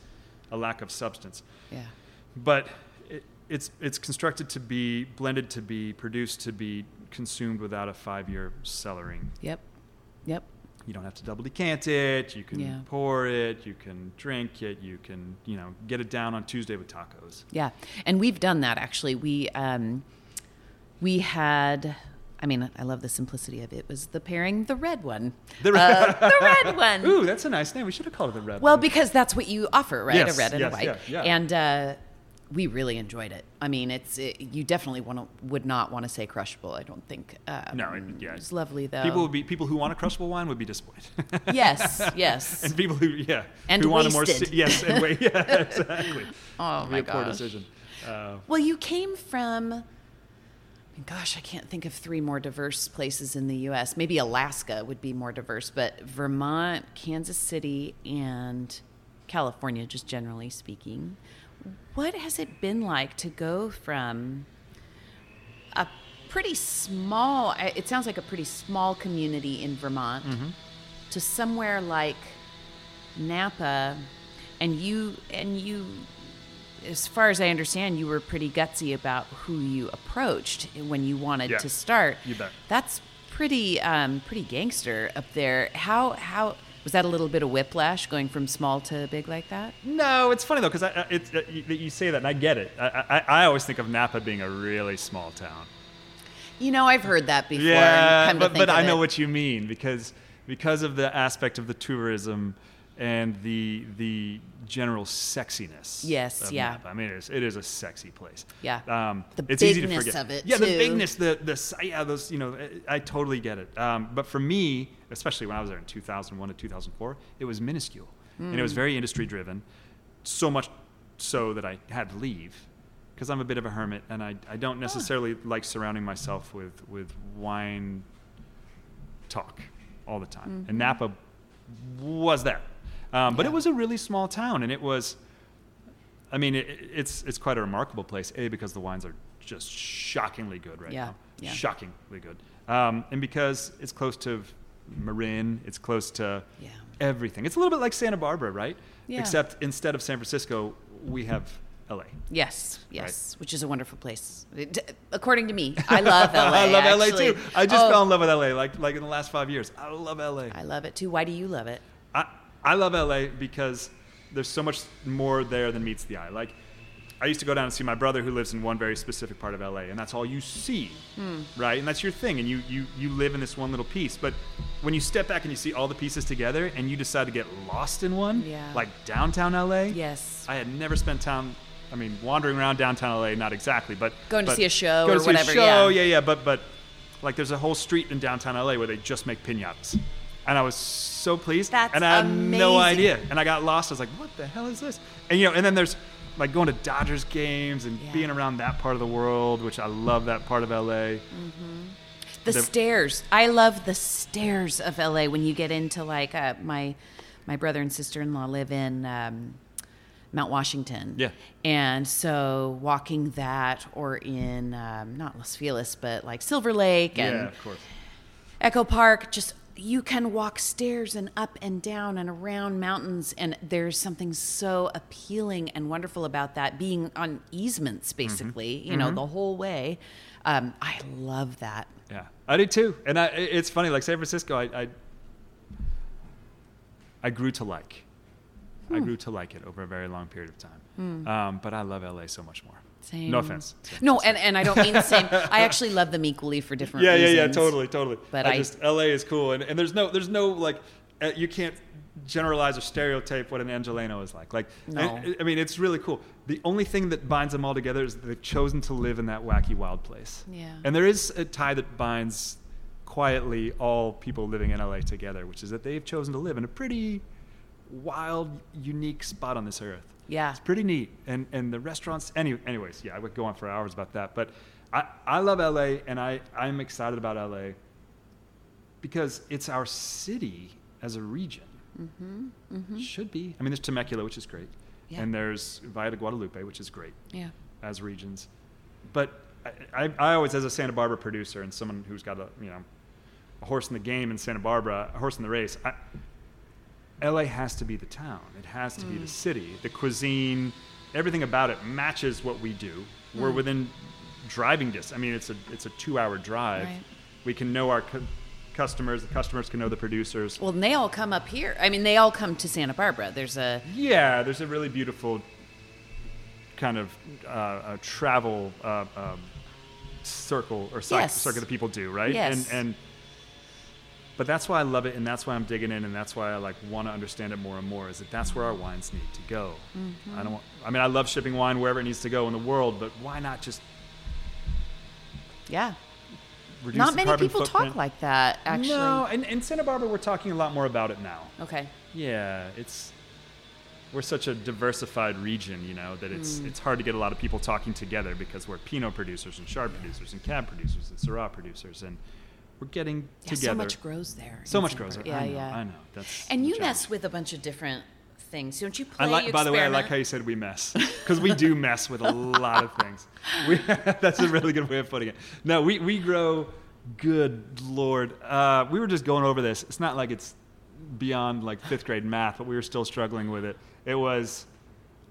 a lack of substance Yeah. but it, it's it's constructed to be blended to be produced to be consumed without a five year cellaring Yep. Yep. you don't have to double decant it you can Yeah. pour it you can drink it you can you know get it down on tuesday with tacos Yeah, and we've done that actually. We um, we had. I mean, I love the simplicity of it. it was the Paring the red one, [LAUGHS] The Uh, the red one. ooh that's a nice name we should have called it the red one. Well, one. because that's what you offer, right? Yes, a red and yes, a white, yeah, yeah. and uh, we really enjoyed it. I mean, it's it, you definitely want to would not want to say crushable. I don't think. Um, No, it- yeah. it's lovely though. people would be people who want a crushable wine would be disappointed [LAUGHS] yes, yes. [LAUGHS] and people who yeah And who want a more yes and wait yeah exactly Oh, Be my a poor gosh. decision uh, Well, you came from, gosh, I can't think of three more diverse places in the U.S. Maybe Alaska would be more diverse, but Vermont, Kansas City, and California, just generally speaking. What has it been like to go from a pretty small, it sounds like a pretty small community in Vermont mm-hmm. to somewhere like Napa, and you, and you, as far as I understand, you were pretty gutsy about who you approached when you wanted Yeah. to start. You bet. That's pretty, um, pretty gangster up there. How, how was that a little bit of whiplash going from small to big like that? No, it's funny though because I, I- uh, you, you say that and I get it. I, I, I always think of Napa being a really small town. You know, I've heard that before. Yeah, and come to but, but I know it. what you mean because because of the aspect of the tourism and the the general sexiness. Yes, of yeah. Napa. I mean, it is, it is a sexy place. Yeah. Um, The it's easy to forget. of it, Yeah, the too. bigness, the the yeah, those you know, I, I totally get it. Um, but for me, especially when I was there in 2001 to 2004, it was minuscule and Mm. it was very industry driven. So much so that I had to leave because I'm a bit of a hermit and I, I don't necessarily like surrounding myself with, with wine talk all the time. And Napa was that. Um, but Yeah. it was a really small town and it was, I mean, it, it's, it's quite a remarkable place, A, because the wines are just shockingly good right Yeah, now. yeah. Shockingly good. Um, and because it's close to Marin, it's close to Yeah. everything. It's a little bit like Santa Barbara, right? Yeah. Except instead of San Francisco, we have LA. Yes, yes, which is a wonderful place. According to me, I love LA. [LAUGHS] I love actually. LA too. I just Oh, fell in love with LA like like in the last five years. I love LA. I love it too. Why do you love it? I, love LA because there's so much more there than meets the eye. Like, I used to go down and see my brother who lives in one very specific part of LA, and that's all you see, Hmm. right? And that's your thing, and you, you, you live in this one little piece. But when you step back and you see all the pieces together and you decide to get lost in one, Yeah. like downtown LA, Yes. I had never spent time, I mean, wandering around downtown LA, not exactly, but Going to see a show go or to see whatever, A show, yeah. yeah, yeah. But but Like there's a whole street in downtown LA where they just make pinatas. And I was so pleased. That's and I had no idea. And I got lost. I was like, what the hell is this? And you know, and then there's like going to Dodgers games and Yeah. being around that part of the world, which I love that part of LA. The, The- stairs. I love the stairs of LA when you get into like uh, my my brother and sister in law live in um, Mount Washington. Yeah. And so walking that or in um, not Los Feliz but like Silver Lake and yeah, of course. Echo Park, just you can walk stairs and up and down and around mountains, and there's something so appealing and wonderful about that being on easements, basically, you know, the whole way. Um, I love that. Yeah, I do too. And I, it's funny, like San Francisco, I, I, I grew to like. Hmm. I grew to like it over a very long period of time. Um, but I love LA so much more. Same. No offense. No, and, and I don't mean the same. I actually love them equally for different reasons. yeah, yeah, yeah, totally, totally. But I, I- just LA is cool, and, and there's no, there's no like, uh, you can't generalize or stereotype what an Angeleno is like. Like, No. I, I mean, it's really cool. The only thing that binds them all together is that they've chosen to live in that wacky, wild place. Yeah. And there is a tie that binds quietly all people living in LA together, which is that they've chosen to live in a pretty wild, unique spot on this earth. Yeah. It's pretty neat. And and the restaurants any anyways, yeah, I would go on for hours about that. But I, I love LA and I, I'm excited about LA because it's our city as a region. Mm-hmm. Should be. I mean there's Temecula, which is great. Yeah. And there's Valle de Guadalupe, which is great Yeah. as regions. But I, I, I always, as a Santa Barbara producer and someone who's got a you know a horse in the game in Santa Barbara, a horse in the race, I, LA has to be the town. It has to be the city. The cuisine, everything about it matches what we do. We're within driving distance. I mean, it's a it's a two-hour drive. Right. We can know our cu- customers. The customers can know the producers. Well, and they all come up here. I mean, they all come to Santa Barbara. There's a Yeah, there's a really beautiful kind of uh, a travel uh, um, circle or cycle, Yes. circuit that people do, right? Yes. And and but that's why I love it, and that's why I'm digging in, and that's why I like want to understand it more and more. Is that that's where our wines need to go? Mm-hmm. I don't. Want, I mean, I love shipping wine wherever it needs to go in the world, but why not just yeah. reduce Not many people footprint? talk like that. Actually. No, and in Santa Barbara, we're talking a lot more about it now. Okay. Yeah, it's we're such a diversified region, you know, that it's it's hard to get a lot of people talking together because we're Pinot producers and Chard producers and Cab producers and Syrah producers, and we're getting Yeah, together. so much grows there. So much Santa grows. Barbara. I Yeah, know, yeah. I know. That's And you challenge. mess with a bunch of different things, don't you? Play. I like. you By the way, I like how you said we mess because we do mess with a [LAUGHS] lot of things. We, [LAUGHS] that's a really good way of putting it. No, we we grow. Good lord, uh, we were just going over this. It's not like it's beyond like fifth grade math, but we were still struggling with it. It was,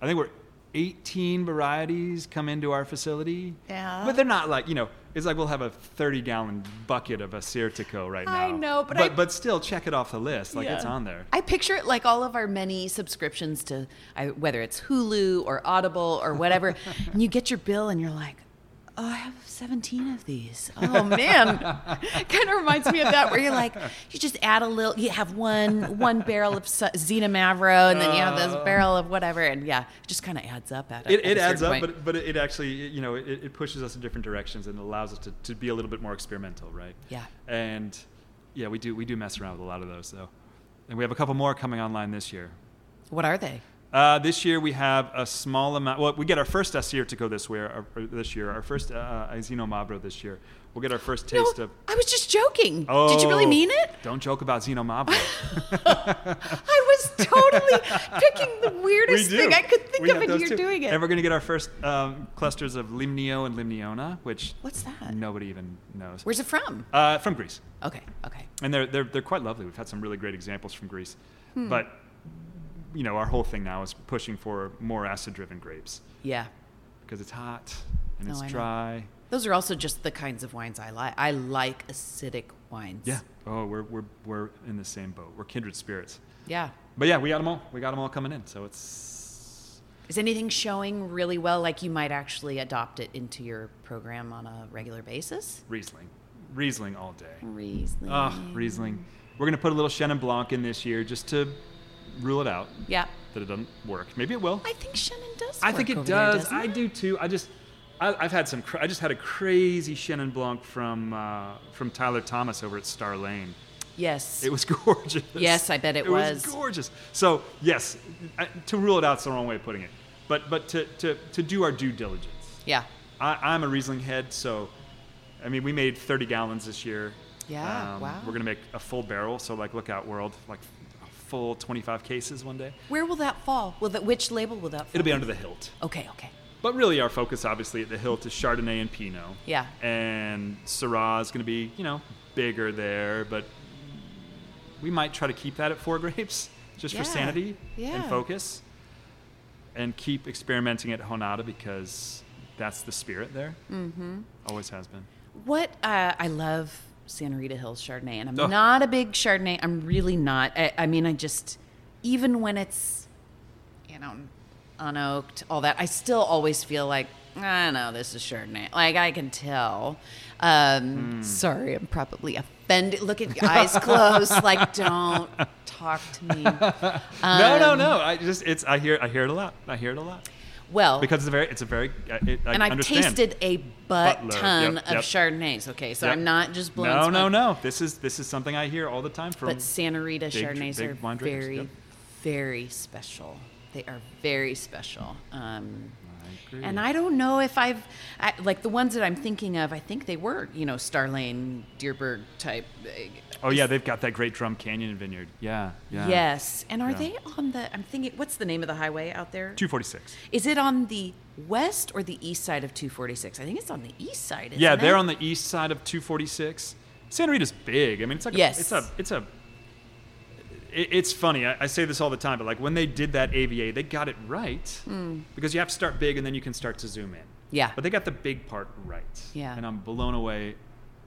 I think we're 18 varieties come into our facility. Yeah. But they're not like you know. It's like we'll have a 30 gallon bucket of Assyrtiko right now. I know, but but I- but still check it off the list. Like it's on there. I picture it like all of our many subscriptions to I, whether it's Hulu or Audible or whatever, [LAUGHS] and you get your bill and you're like, "Oh, I have 17 of these." [LAUGHS] Oh man, kind of reminds me of that where you're like, you just add a little, you have one one barrel of Su- Xinomavro, and then you have this uh. barrel of whatever, and yeah, it just kind of adds up at, a- it, at it a adds up, point. but but it actually you know it, it pushes us in different directions and allows us to, to be a little bit more experimental, right? Yeah. And yeah, we do we do mess around with a lot of those though, and we have a couple more coming online this year. what are they? Uh, this year we have a small amount. Well, we get our first Assyrtiko this year. Or this year, our first uh, Xinomavro this year. We'll get our first No, taste of. I was just joking. Oh, Did you really mean it? Don't joke about Xinomavro. [LAUGHS] I was totally picking the [LAUGHS] weirdest thing I could think We of, and you're too. doing it. And we're going to get our first um, clusters of Limnio and Limniona, which What's that? nobody even knows. Where's it from? Uh, from Greece. Okay, okay. And they're, they're, they're quite lovely. We've had some really great examples from Greece. Hmm. But, you know, our whole thing now is pushing for more acid driven grapes Yeah. because it's hot and No, it's I know. dry. Those are also just the kinds of wines I like. I like acidic wines. Yeah. Oh, we're, we're, we're in the same boat. We're kindred spirits. Yeah. But yeah, we got them all. We got them all coming in. So it's. Is anything showing really well like you might actually adopt it into your program on a regular basis? Riesling. Riesling all day. Riesling. Ah, Riesling. We're going to put a little Chenin Blanc in this year just to rule it out Yeah. that it doesn't work. Maybe it will. I think Chenin does. I think it over there, does. doesn't I it? do too. I just, I, I've had some. Cra- I just had a crazy Chenin Blanc from uh, from Tyler Thomas over at Star Lane. Yes. It was [LAUGHS] gorgeous. Yes, I bet it was. was. gorgeous. So yes, I, to rule it out's the wrong way of putting it, but but to to, to do our due diligence. yeah. I, I'm a Riesling head, so I mean we made 30 gallons this year. Yeah, wow. We're gonna make a full barrel, so like look out World, like a full 25 cases one day. Where will that fall? Will that which label will that fall? It'll be under the hilt. Okay, okay. But really, our focus, obviously, at the hilt is Chardonnay and Pinot. Yeah. And Syrah is going to be, you know, bigger there, but we might try to keep that at four [LAUGHS] grapes just Yeah. for sanity Yeah. and focus, and keep experimenting at Jonata because that's the spirit there. Mm-hmm. Always has been. What uh, I love Santa Rita Hills Chardonnay, and I'm Oh. not a big Chardonnay. I'm really not. I, I mean, I just even when it's you know unoaked, all that, I still always feel like I know this is Chardonnay. Like I can tell. Um, Hmm. Sorry, I'm probably offended. Look at eyes closed. [LAUGHS] like don't talk to me. no, no, Um, no. I just it's I hear I hear it a lot. I hear it a lot Well, because it's a very it's a very uh, it, I and I've understand. tasted a butt Buttload. ton Yep, of yep. Chardonnays. Okay, so Yep. I'm not just blowing. No, no, smoke. no. This is this is something I hear all the time from But Santa Rita big- Chardonnays big are very, very special. They are very special. Um. And I don't know if I've, I, like the ones that I'm thinking of, I think they were, you know, Starlane, Dierberg type. uh, Oh yeah, they've got that great Drum Canyon vineyard. Yeah, yeah. Yes. And are Yeah. they on the, I'm thinking, what's the name of the highway out there? 246. Is it on the west or the east side of 246? I think it's on the east side. Yeah, they're it? on the east side of 246. Santa Rita's big. I mean, it's like Yes. a, it's a it's a it, it's funny. I, I say this all the time, but like when they did that AVA, they got it right because you have to start big and then you can start to zoom in. Yeah. But they got the big part right. Yeah. And I'm blown away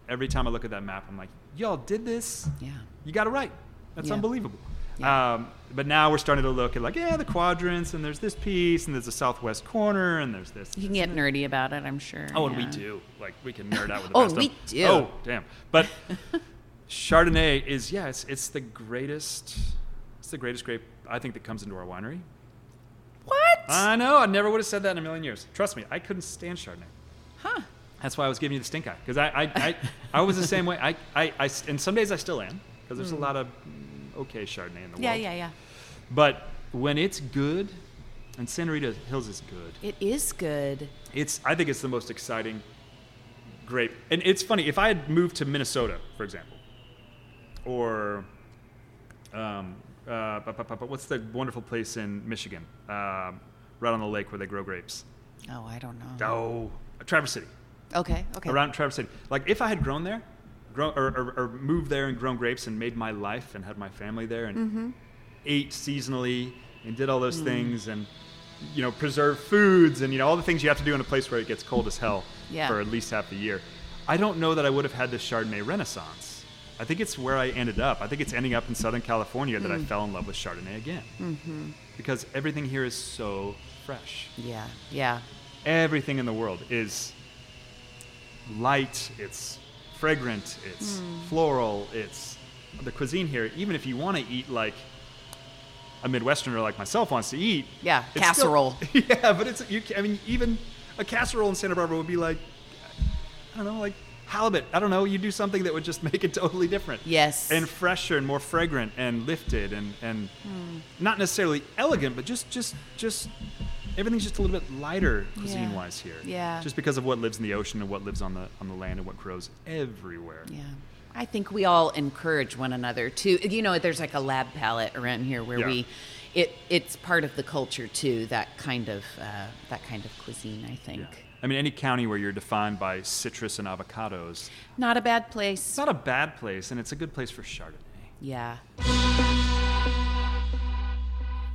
every time I look at that map. I'm like, y'all did this. Yeah. You got it right. That's Yeah. unbelievable. Yeah. Um, but now we're starting to look at like, yeah, the quadrants, and there's this piece, and there's a southwest corner, and there's this. You can get nerdy about it, I'm sure. Oh, and we do. Like we can nerd out with the [LAUGHS] Oh, we do. Oh, damn. But [LAUGHS] Chardonnay is yeah, it's it's the greatest. It's the greatest grape I think that comes into our winery. What? I know. I never would have said that in a million years. Trust me, I couldn't stand Chardonnay. huh. That's why I was giving you the stink eye because I, I, I, I was the same way. I, I, I, and some days I still am because there's a lot of mm, okay Chardonnay in the Hmm. Yeah, world. yeah, yeah. But when it's good, and Santa Rita Hills is good, It is good. it's I think it's the most exciting grape. And it's funny if I had moved to Minnesota, for example, or um, uh, what's the wonderful place in Michigan, um, right on the lake where they grow grapes? Oh, I don't know. Oh, Traverse City. Okay, okay. Around Traverse City. Like if I had grown there, grown or, or, or moved there and grown grapes and made my life and had my family there and Mm-hmm. ate seasonally and did all Mm. those things and you know preserved foods and you know all the things you have to do in a place where it gets cold as hell Yeah. for at least half the year. I don't know that I would have had this Chardonnay renaissance. I think it's where I ended up. I think it's ending up in Southern California that I Mm. fell in love with Chardonnay again. Mm-hmm. Because everything here is so fresh Yeah, yeah. everything in the world is light, it's fragrant, it's Hmm. floral, it's the cuisine here. Even if you want to eat like a Midwesterner like myself wants to eat, Yeah, it's still- casserole. [LAUGHS] yeah, but it's you. I mean, even a casserole in Santa Barbara would be like, I don't know, like halibut. I don't know. You do something that would just [LAUGHS] make it totally different. Yes. and fresher and more fragrant and lifted and and Hmm. not necessarily elegant, but just just just everything's just a little bit lighter cuisine wise here. Yeah. Just because of what lives in the ocean and what lives on the on the land and what grows everywhere. Yeah. I think we all encourage one another to you know, there's like a lab palette around here where Yeah. we it it's part of the culture too, that kind of uh, that kind of cuisine, I think. Yeah. I mean, any county where you're defined by citrus and avocados, Not a bad place. it's not a bad place, and it's a good place for Chardonnay. Yeah.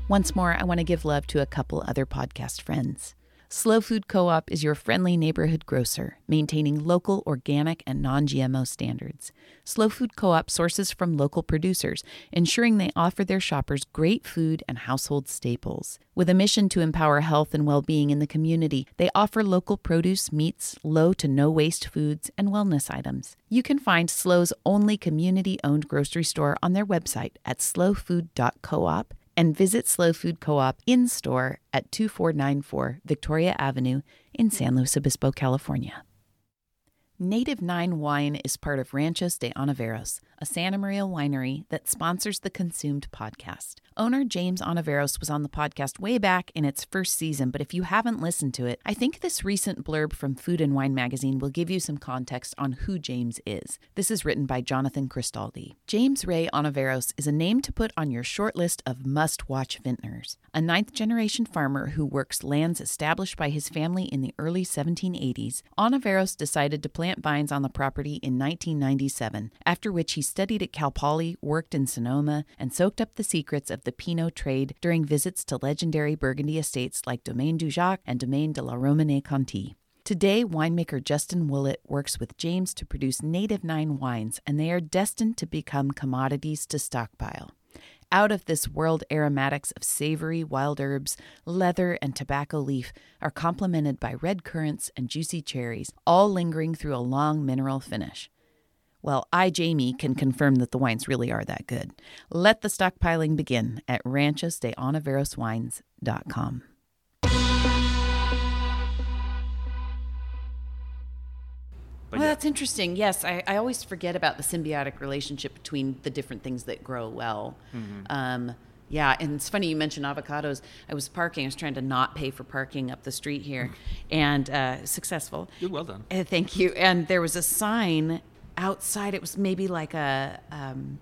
Once more, I want to give love to a couple other podcast friends. Slow Food Co op is your friendly neighborhood grocer, maintaining local, organic, and non GMO standards. Slow Food Co op sources from local producers, ensuring they offer their shoppers great food and household staples. With a mission to empower health and well being in the community, they offer local produce, meats, low to no waste foods, and wellness items. You can find Slow's only community owned grocery store on their website at slowfood.coop and visit Slow Food Co op in store at 2494 Victoria Avenue in San Luis Obispo, California. Native Nine Wine is part of Ranchos de Ontiveros, a Santa Maria winery that sponsors the Consumed podcast. Owner James Ontiveros was on the podcast way back in its first season, but if you haven't listened to it, I think this recent blurb from Food and Wine magazine will give you some context on who James is. This is written by Jonathan Cristaldi. James Ray Ontiveros is a name to put on your short list of must watch vintners. A ninth generation farmer who works lands established by his family in the early 1780s, Ontiveros decided to plant vines on the property in 1997, after which he studied at Cal Poly, worked in Sonoma, and soaked up the secrets of the Pinot trade during visits to legendary Burgundy estates like Domaine Dujac and Domaine de la Romanée Conti. Today, winemaker Justin Willett works with James to produce native nine wines, and they are destined to become commodities to stockpile. Out of this world aromatics of savory wild herbs, leather, and tobacco leaf are complemented by red currants and juicy cherries, all lingering through a long mineral finish. Well, I, Jamie, can confirm that the wines really are that good. Let the stockpiling begin at ranchosdeonaveroswines.com. But well, yeah. that's interesting. Yes, I, I always forget about the symbiotic relationship between the different things that grow well. Mm-hmm. Um, yeah, and it's funny you mentioned avocados. I was parking. I was trying to not pay for parking up the street here, [LAUGHS] and uh, successful. You're well done. Uh, thank you. And there was a sign outside. It was maybe like a um,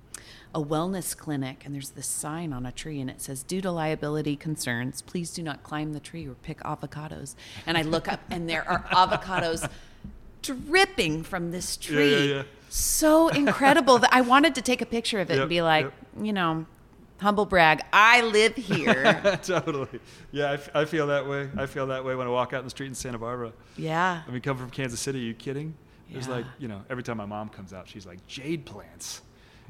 a wellness clinic, and there's this sign on a tree, and it says, "Due to liability concerns, please do not climb the tree or pick avocados." And I look up, and there are [LAUGHS] avocados dripping from this tree. yeah, yeah. So incredible that I wanted to take a picture of it Yep, and be like, yep. you know, humble brag. I live here. [LAUGHS] totally. Yeah, I, f- I feel that way. I feel that way when I walk out in the street in Santa Barbara. yeah. I mean, come from Kansas City, are you kidding? There's Yeah. like, you know, every time my mom comes out, she's like, jade plants.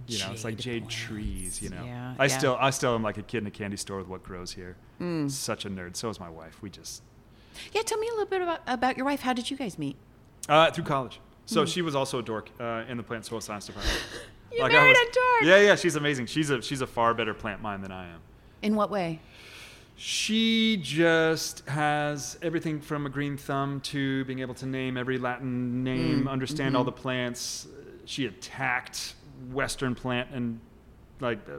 You know, it's like Jade jade trees, you know. Yeah, I yeah. still I still am like a kid in a candy store with what grows here. Mm. Such a nerd. So is my wife. We just Yeah, tell me a little bit about, about your wife. How did you guys meet? Uh, through college. So she was also a dork uh, in the plant soil science department. [LAUGHS] You I married was- a dork. Yeah, yeah, she's amazing. She's a she's a far better plant mind than I am. In what way? She just has everything from a green thumb to being able to name every Latin name, understand all the plants. She attacked Western plant and like uh,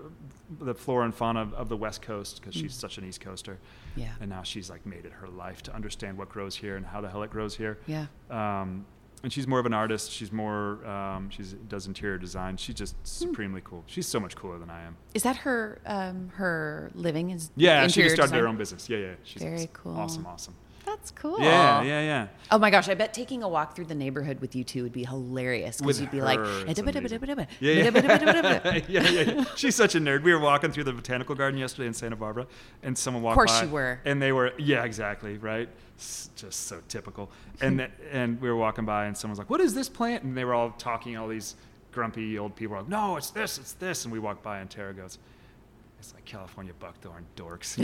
the flora and fauna of, of the West Coast because she's such an East Coaster. Yeah. And now she's like made it her life to understand what grows here and how the hell it grows here. Yeah. Um, and she's more of an artist. She's more. Um, she does interior design. She's just Hmm. supremely cool. She's so much cooler than I am. Is that her um, her living? Is Yeah, she just started her own business. Yeah, yeah. She's Very cool. Awesome, awesome. That's cool. Yeah, yeah, yeah. Oh my gosh, I bet taking a walk through the neighborhood with you two would be hilarious because you'd be like, her, it's amazing. "Eh, Yeah, yeah. [LAUGHS] yeah, yeah, yeah. She's such a nerd. We were walking through the botanical garden yesterday in Santa Barbara, and someone walked Of course by. you were. And they were, yeah, exactly, right. S- Just so typical. And th- [LAUGHS] and we were walking by, and someone's like, "What is this plant?" And they were all talking. All these grumpy old people were like, "No, it's this, it's this." And we walked by, and Tara goes. It's like California buckthorn dorks,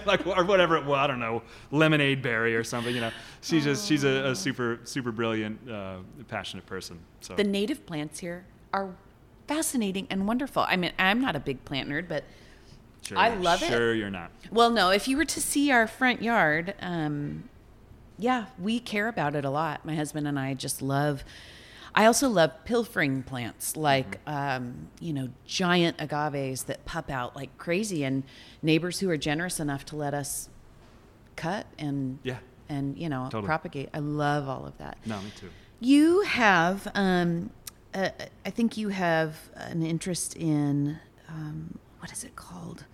[LAUGHS] like or whatever it was. I don't know, lemonade berry or something. You know, she's just she's a, a super super brilliant, uh, passionate person. So the native plants here are fascinating and wonderful. I mean, I'm not a big plant nerd, but Sure, I love it. Sure, you're not. Well, no, if you were to see our front yard, um, yeah, we care about it a lot. My husband and I just love. I also love pilfering plants, like um, you know, giant agaves that pup out like crazy, and neighbors who are generous enough to let us cut and Yeah. and you know Totally. propagate. I love all of that. No, me too. You have, um, uh, I think you have an interest in um, what is it called?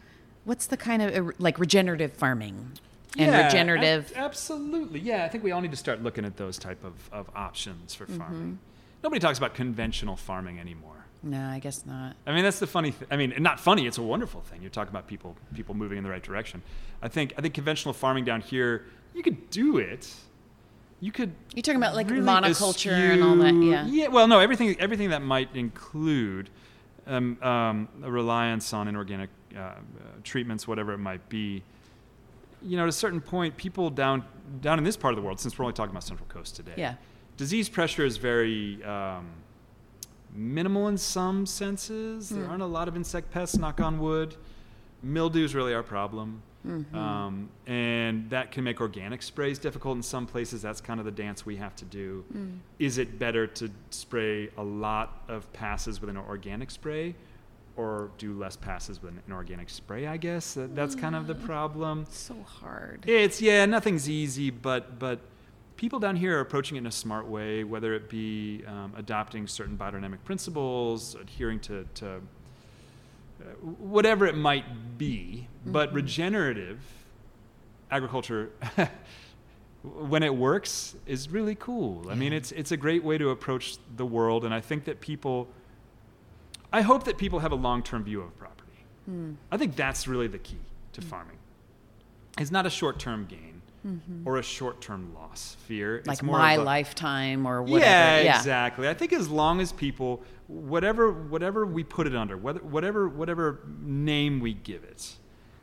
What's the kind of uh, like regenerative farming and Yeah, regenerative? ab- absolutely. Yeah, I think we all need to start looking at those type of, of options Mm-hmm. for farming. Nobody talks about conventional farming anymore. no, I guess not. I mean, that's the funny. Th- I mean, not funny. It's a wonderful thing. You're talking about people people moving in the right direction. I think I think conventional farming down here, you could do it. You could. You're talking about like really monoculture and all that, yeah. Yeah. Well, no. Everything everything that might include um, um, a reliance on inorganic uh, uh, treatments, whatever it might be. You know, at a certain point, people down down in this part of the world, since we're only talking about Central Coast today, Yeah. Disease pressure is very um, minimal in some senses. There aren't a lot of insect pests, knock on wood. mildew is really our problem. Mm-hmm. Um, and that can make organic sprays difficult in some places. That's kind of the dance we have to do. Mm. Is it better to spray a lot of passes with an organic spray or do less passes with an organic spray? I guess that's kind of the mm. problem. so hard. It's, yeah, nothing's easy, but, but people down here are approaching it in a smart way, whether it be um, adopting certain biodynamic principles, adhering to, to whatever it might be. Mm-hmm. But regenerative agriculture, [LAUGHS] when it works, is really cool. Yeah. I mean, it's it's a great way to approach the world, and I think that people. I hope that people have a long-term view of property. Mm. I think that's really the key to mm. farming. It's not a short-term gain mm-hmm. or a short-term loss fear. Like my a, lifetime or whatever. Yeah, yeah, exactly. I think as long as people, whatever whatever we put it under, whether, whatever whatever name we give it,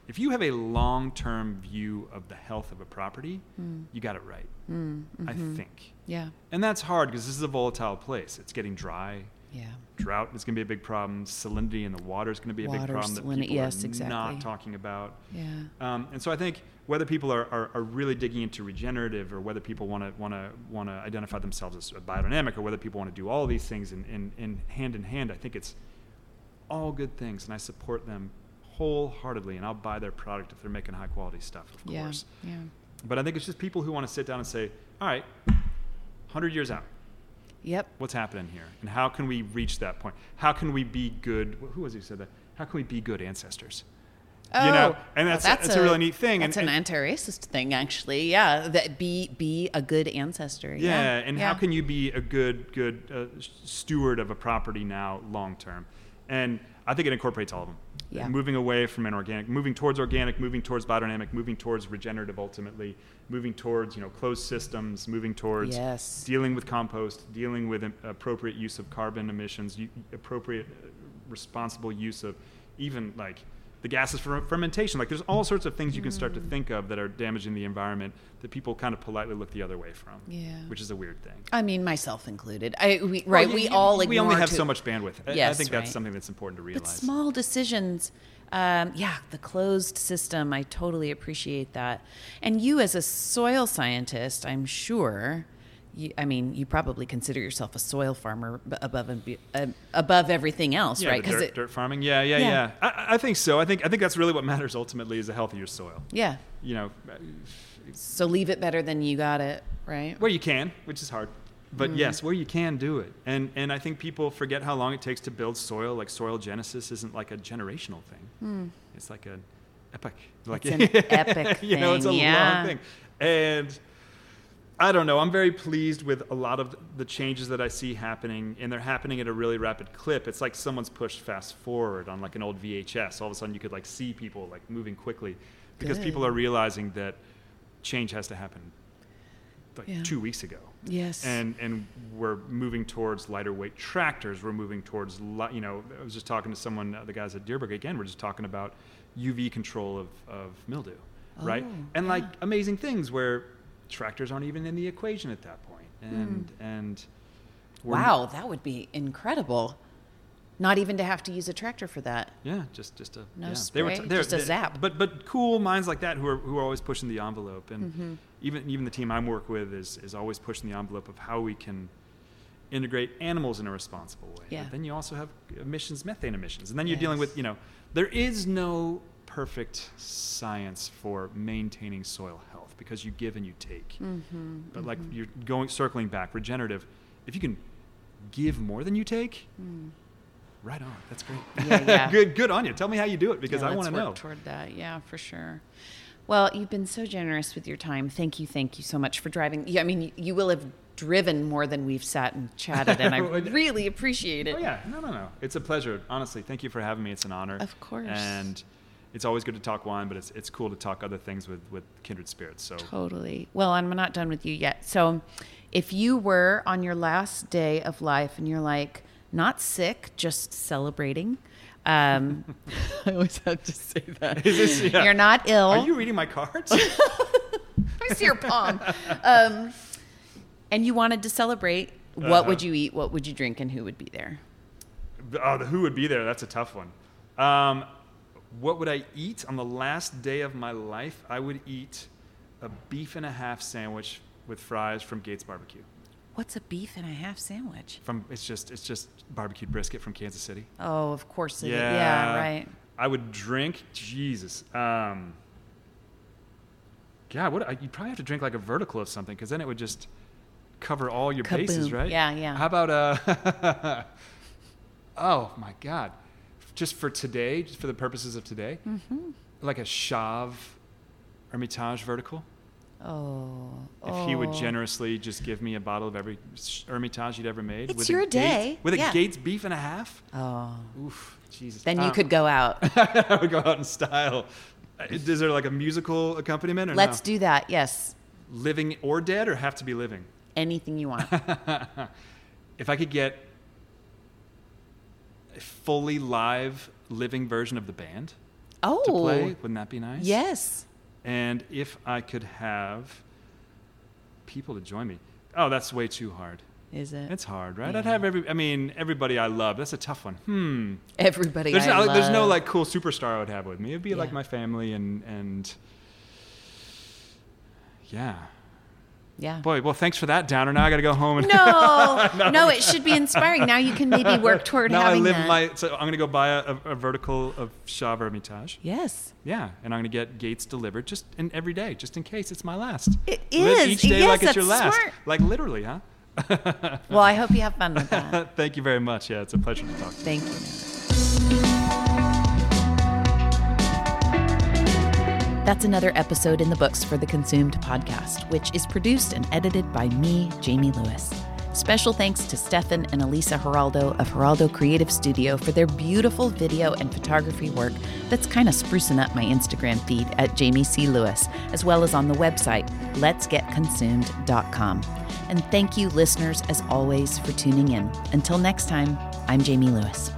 if you have a long-term view of the health of a property, mm. you got it right. Mm, mm-hmm. I think. Yeah. And that's hard because this is a volatile place. It's getting dry. Yeah. Drought is going to be a big problem. Salinity in the water is going to be a water, big problem that people yes, are exactly. not talking about. Yeah. Um, and so I think whether people are, are, are, really digging into regenerative or whether people want to want to want to identify themselves as biodynamic or whether people want to do all these things in, in, in hand in hand, I think it's all good things, and I support them wholeheartedly, and I'll buy their product if they're making high quality stuff, of yeah, course. Yeah. But I think it's just people who want to sit down and say, all right, 100 years out, Yep. What's happening here? And how can we reach that point? How can we be good? Who was he said that? How can we be good ancestors? Oh, you know, and that's, that's, that's a, a, really neat thing. That's and, an anti-racist thing, actually. Yeah, that be be a good ancestor. Yeah, yeah. and yeah. how can you be a good good uh, steward of a property now, long term? And I think it incorporates all of them. Yeah. Moving away from inorganic, moving towards organic, moving towards biodynamic, moving towards regenerative ultimately, moving towards you know closed systems, moving towards yes. dealing with compost, dealing with appropriate use of carbon emissions, appropriate uh, responsible use of even like the gases from fermentation. Like there's all sorts of things you can start to mm. think of that are damaging the environment that people kind of politely look the other way from. Yeah, which is a weird thing. I mean, myself included. I we, right. Well, we you, all we only have to, so much bandwidth. Yes, I think right. that's something that's important to realize. But small decisions. Um, yeah, the closed system. I totally appreciate that. And you, as a soil scientist, I'm sure you, I mean, you probably consider yourself a soil farmer above and be, uh, above everything else, yeah, right? Because dirt, dirt, farming, yeah, yeah, yeah. yeah. I, I, think so. I think I think that's really what matters ultimately is a healthier soil. Yeah. You know. So leave it better than you got it, right? Where you can, which is hard, but mm. yes, where you can do it, and and I think people forget how long it takes to build soil. Like soil genesis isn't like a generational thing. Mm. It's like an epic. Like it's an [LAUGHS] epic thing. you know, it's a yeah. long thing, and I don't know. I'm very pleased with a lot of the changes that I see happening, and they're happening at a really rapid clip. It's like someone's pushed fast forward on like an old VHS. All of a sudden, you could like see people like moving quickly because Good. people are realizing that change has to happen. Like yeah. two weeks ago. Yes. And and we're moving towards lighter weight tractors. We're moving towards you know. I was just talking to someone, uh, the guys at Dierberg again. We're just talking about UV control of of mildew, oh, right? And yeah. like amazing things where tractors aren't even in the equation at that point. And mm. and wow, that would be incredible. Not even to have to use a tractor for that. Yeah, just just a no yeah. spray, they were t- just a zap. But but cool minds like that who are who are always pushing the envelope, and mm-hmm. even even the team I'm work with is is always pushing the envelope of how we can integrate animals in a responsible way. Yeah. But then you also have emissions, methane emissions, and then you're yes. dealing with you know there is no perfect science for maintaining soil health because you give and you take. Mm-hmm, but like mm-hmm. you're going circling back, regenerative. If you can give more than you take, mm. right on. That's great. Yeah, yeah. [LAUGHS] good, good on you. Tell me how you do it because yeah, I want to know. Toward that, yeah, for sure. Well, you've been so generous with your time. Thank you, thank you so much for driving. Yeah, I mean, you will have driven more than we've sat and chatted, and I [LAUGHS] really appreciate it. Oh yeah, no, no, no. It's a pleasure. Honestly, thank you for having me. It's an honor. Of course. And it's always good to talk wine, but it's it's cool to talk other things with with kindred spirits. So totally. Well, I'm not done with you yet. So, if you were on your last day of life and you're like not sick, just celebrating. Um, [LAUGHS] I always have to say that. This, yeah. You're not ill. Are you reading my cards? [LAUGHS] I see your palm. Um, and you wanted to celebrate. What uh-huh. would you eat? What would you drink? And who would be there? Oh, the who would be there? That's a tough one. Um, What would I eat on the last day of my life? I would eat a beef and a half sandwich with fries from Gates Barbecue. What's a beef and a half sandwich? From it's just it's just barbecued brisket from Kansas City. Oh, of course it. Yeah. Yeah, right. I would drink Jesus. Um, God, what I, you'd probably have to drink like a vertical of something because then it would just cover all your bases, right? Yeah, yeah. How about uh? [LAUGHS] oh my God, just for today, just for the purposes of today, Mm-hmm. like a Chave Hermitage vertical. Oh. If he would oh. generously just give me a bottle of every Hermitage he'd ever made, It's with a your Gates- day. with a Yeah. Gates beef and a half. Oh. Oof, Jesus. Then you Um, could go out. [LAUGHS] I would go out in style. Uh, Is there like a musical accompaniment or Let's no? do that. Yes. living or dead or have to be living? Anything you want. [LAUGHS] if I could get a fully live living version of the band Oh. to play, wouldn't that be nice? Yes. And if I could have people to join me. Oh, that's way too hard. Is it? It's hard, right? Yeah. I'd have every I mean, everybody I love. That's a tough one. Hmm. Everybody. There's, there's no like cool superstar I would have with me. It'd be like my family and and yeah. Yeah. Boy, well, thanks for that downer. Now I got to go home and [LAUGHS] No, no, it should be inspiring. Now you can maybe work toward now I having live that. my. So I'm gonna go buy a, a, a vertical of Chave Hermitage. yes. Yeah, and I'm gonna get Gates delivered just in every day, just in case it's my last. It Live is. each day Yes, like it's your last. smart. Like literally, huh? Well, I hope you have fun with that. [LAUGHS] Thank you very much. Yeah, it's a pleasure to talk. Thank you. That's another episode in the books for the Consumed podcast, which is produced and edited by me, Jamie Lewis. Special thanks to Stefan and Elisa Geraldo of Geraldo Creative Studio for their beautiful video and photography work that's kind of sprucing up my Instagram feed at Jamie C. Lewis, as well as on the website, letsgetconsumed.com. And thank you, listeners, as always, for tuning in. Until next time, I'm Jamie Lewis.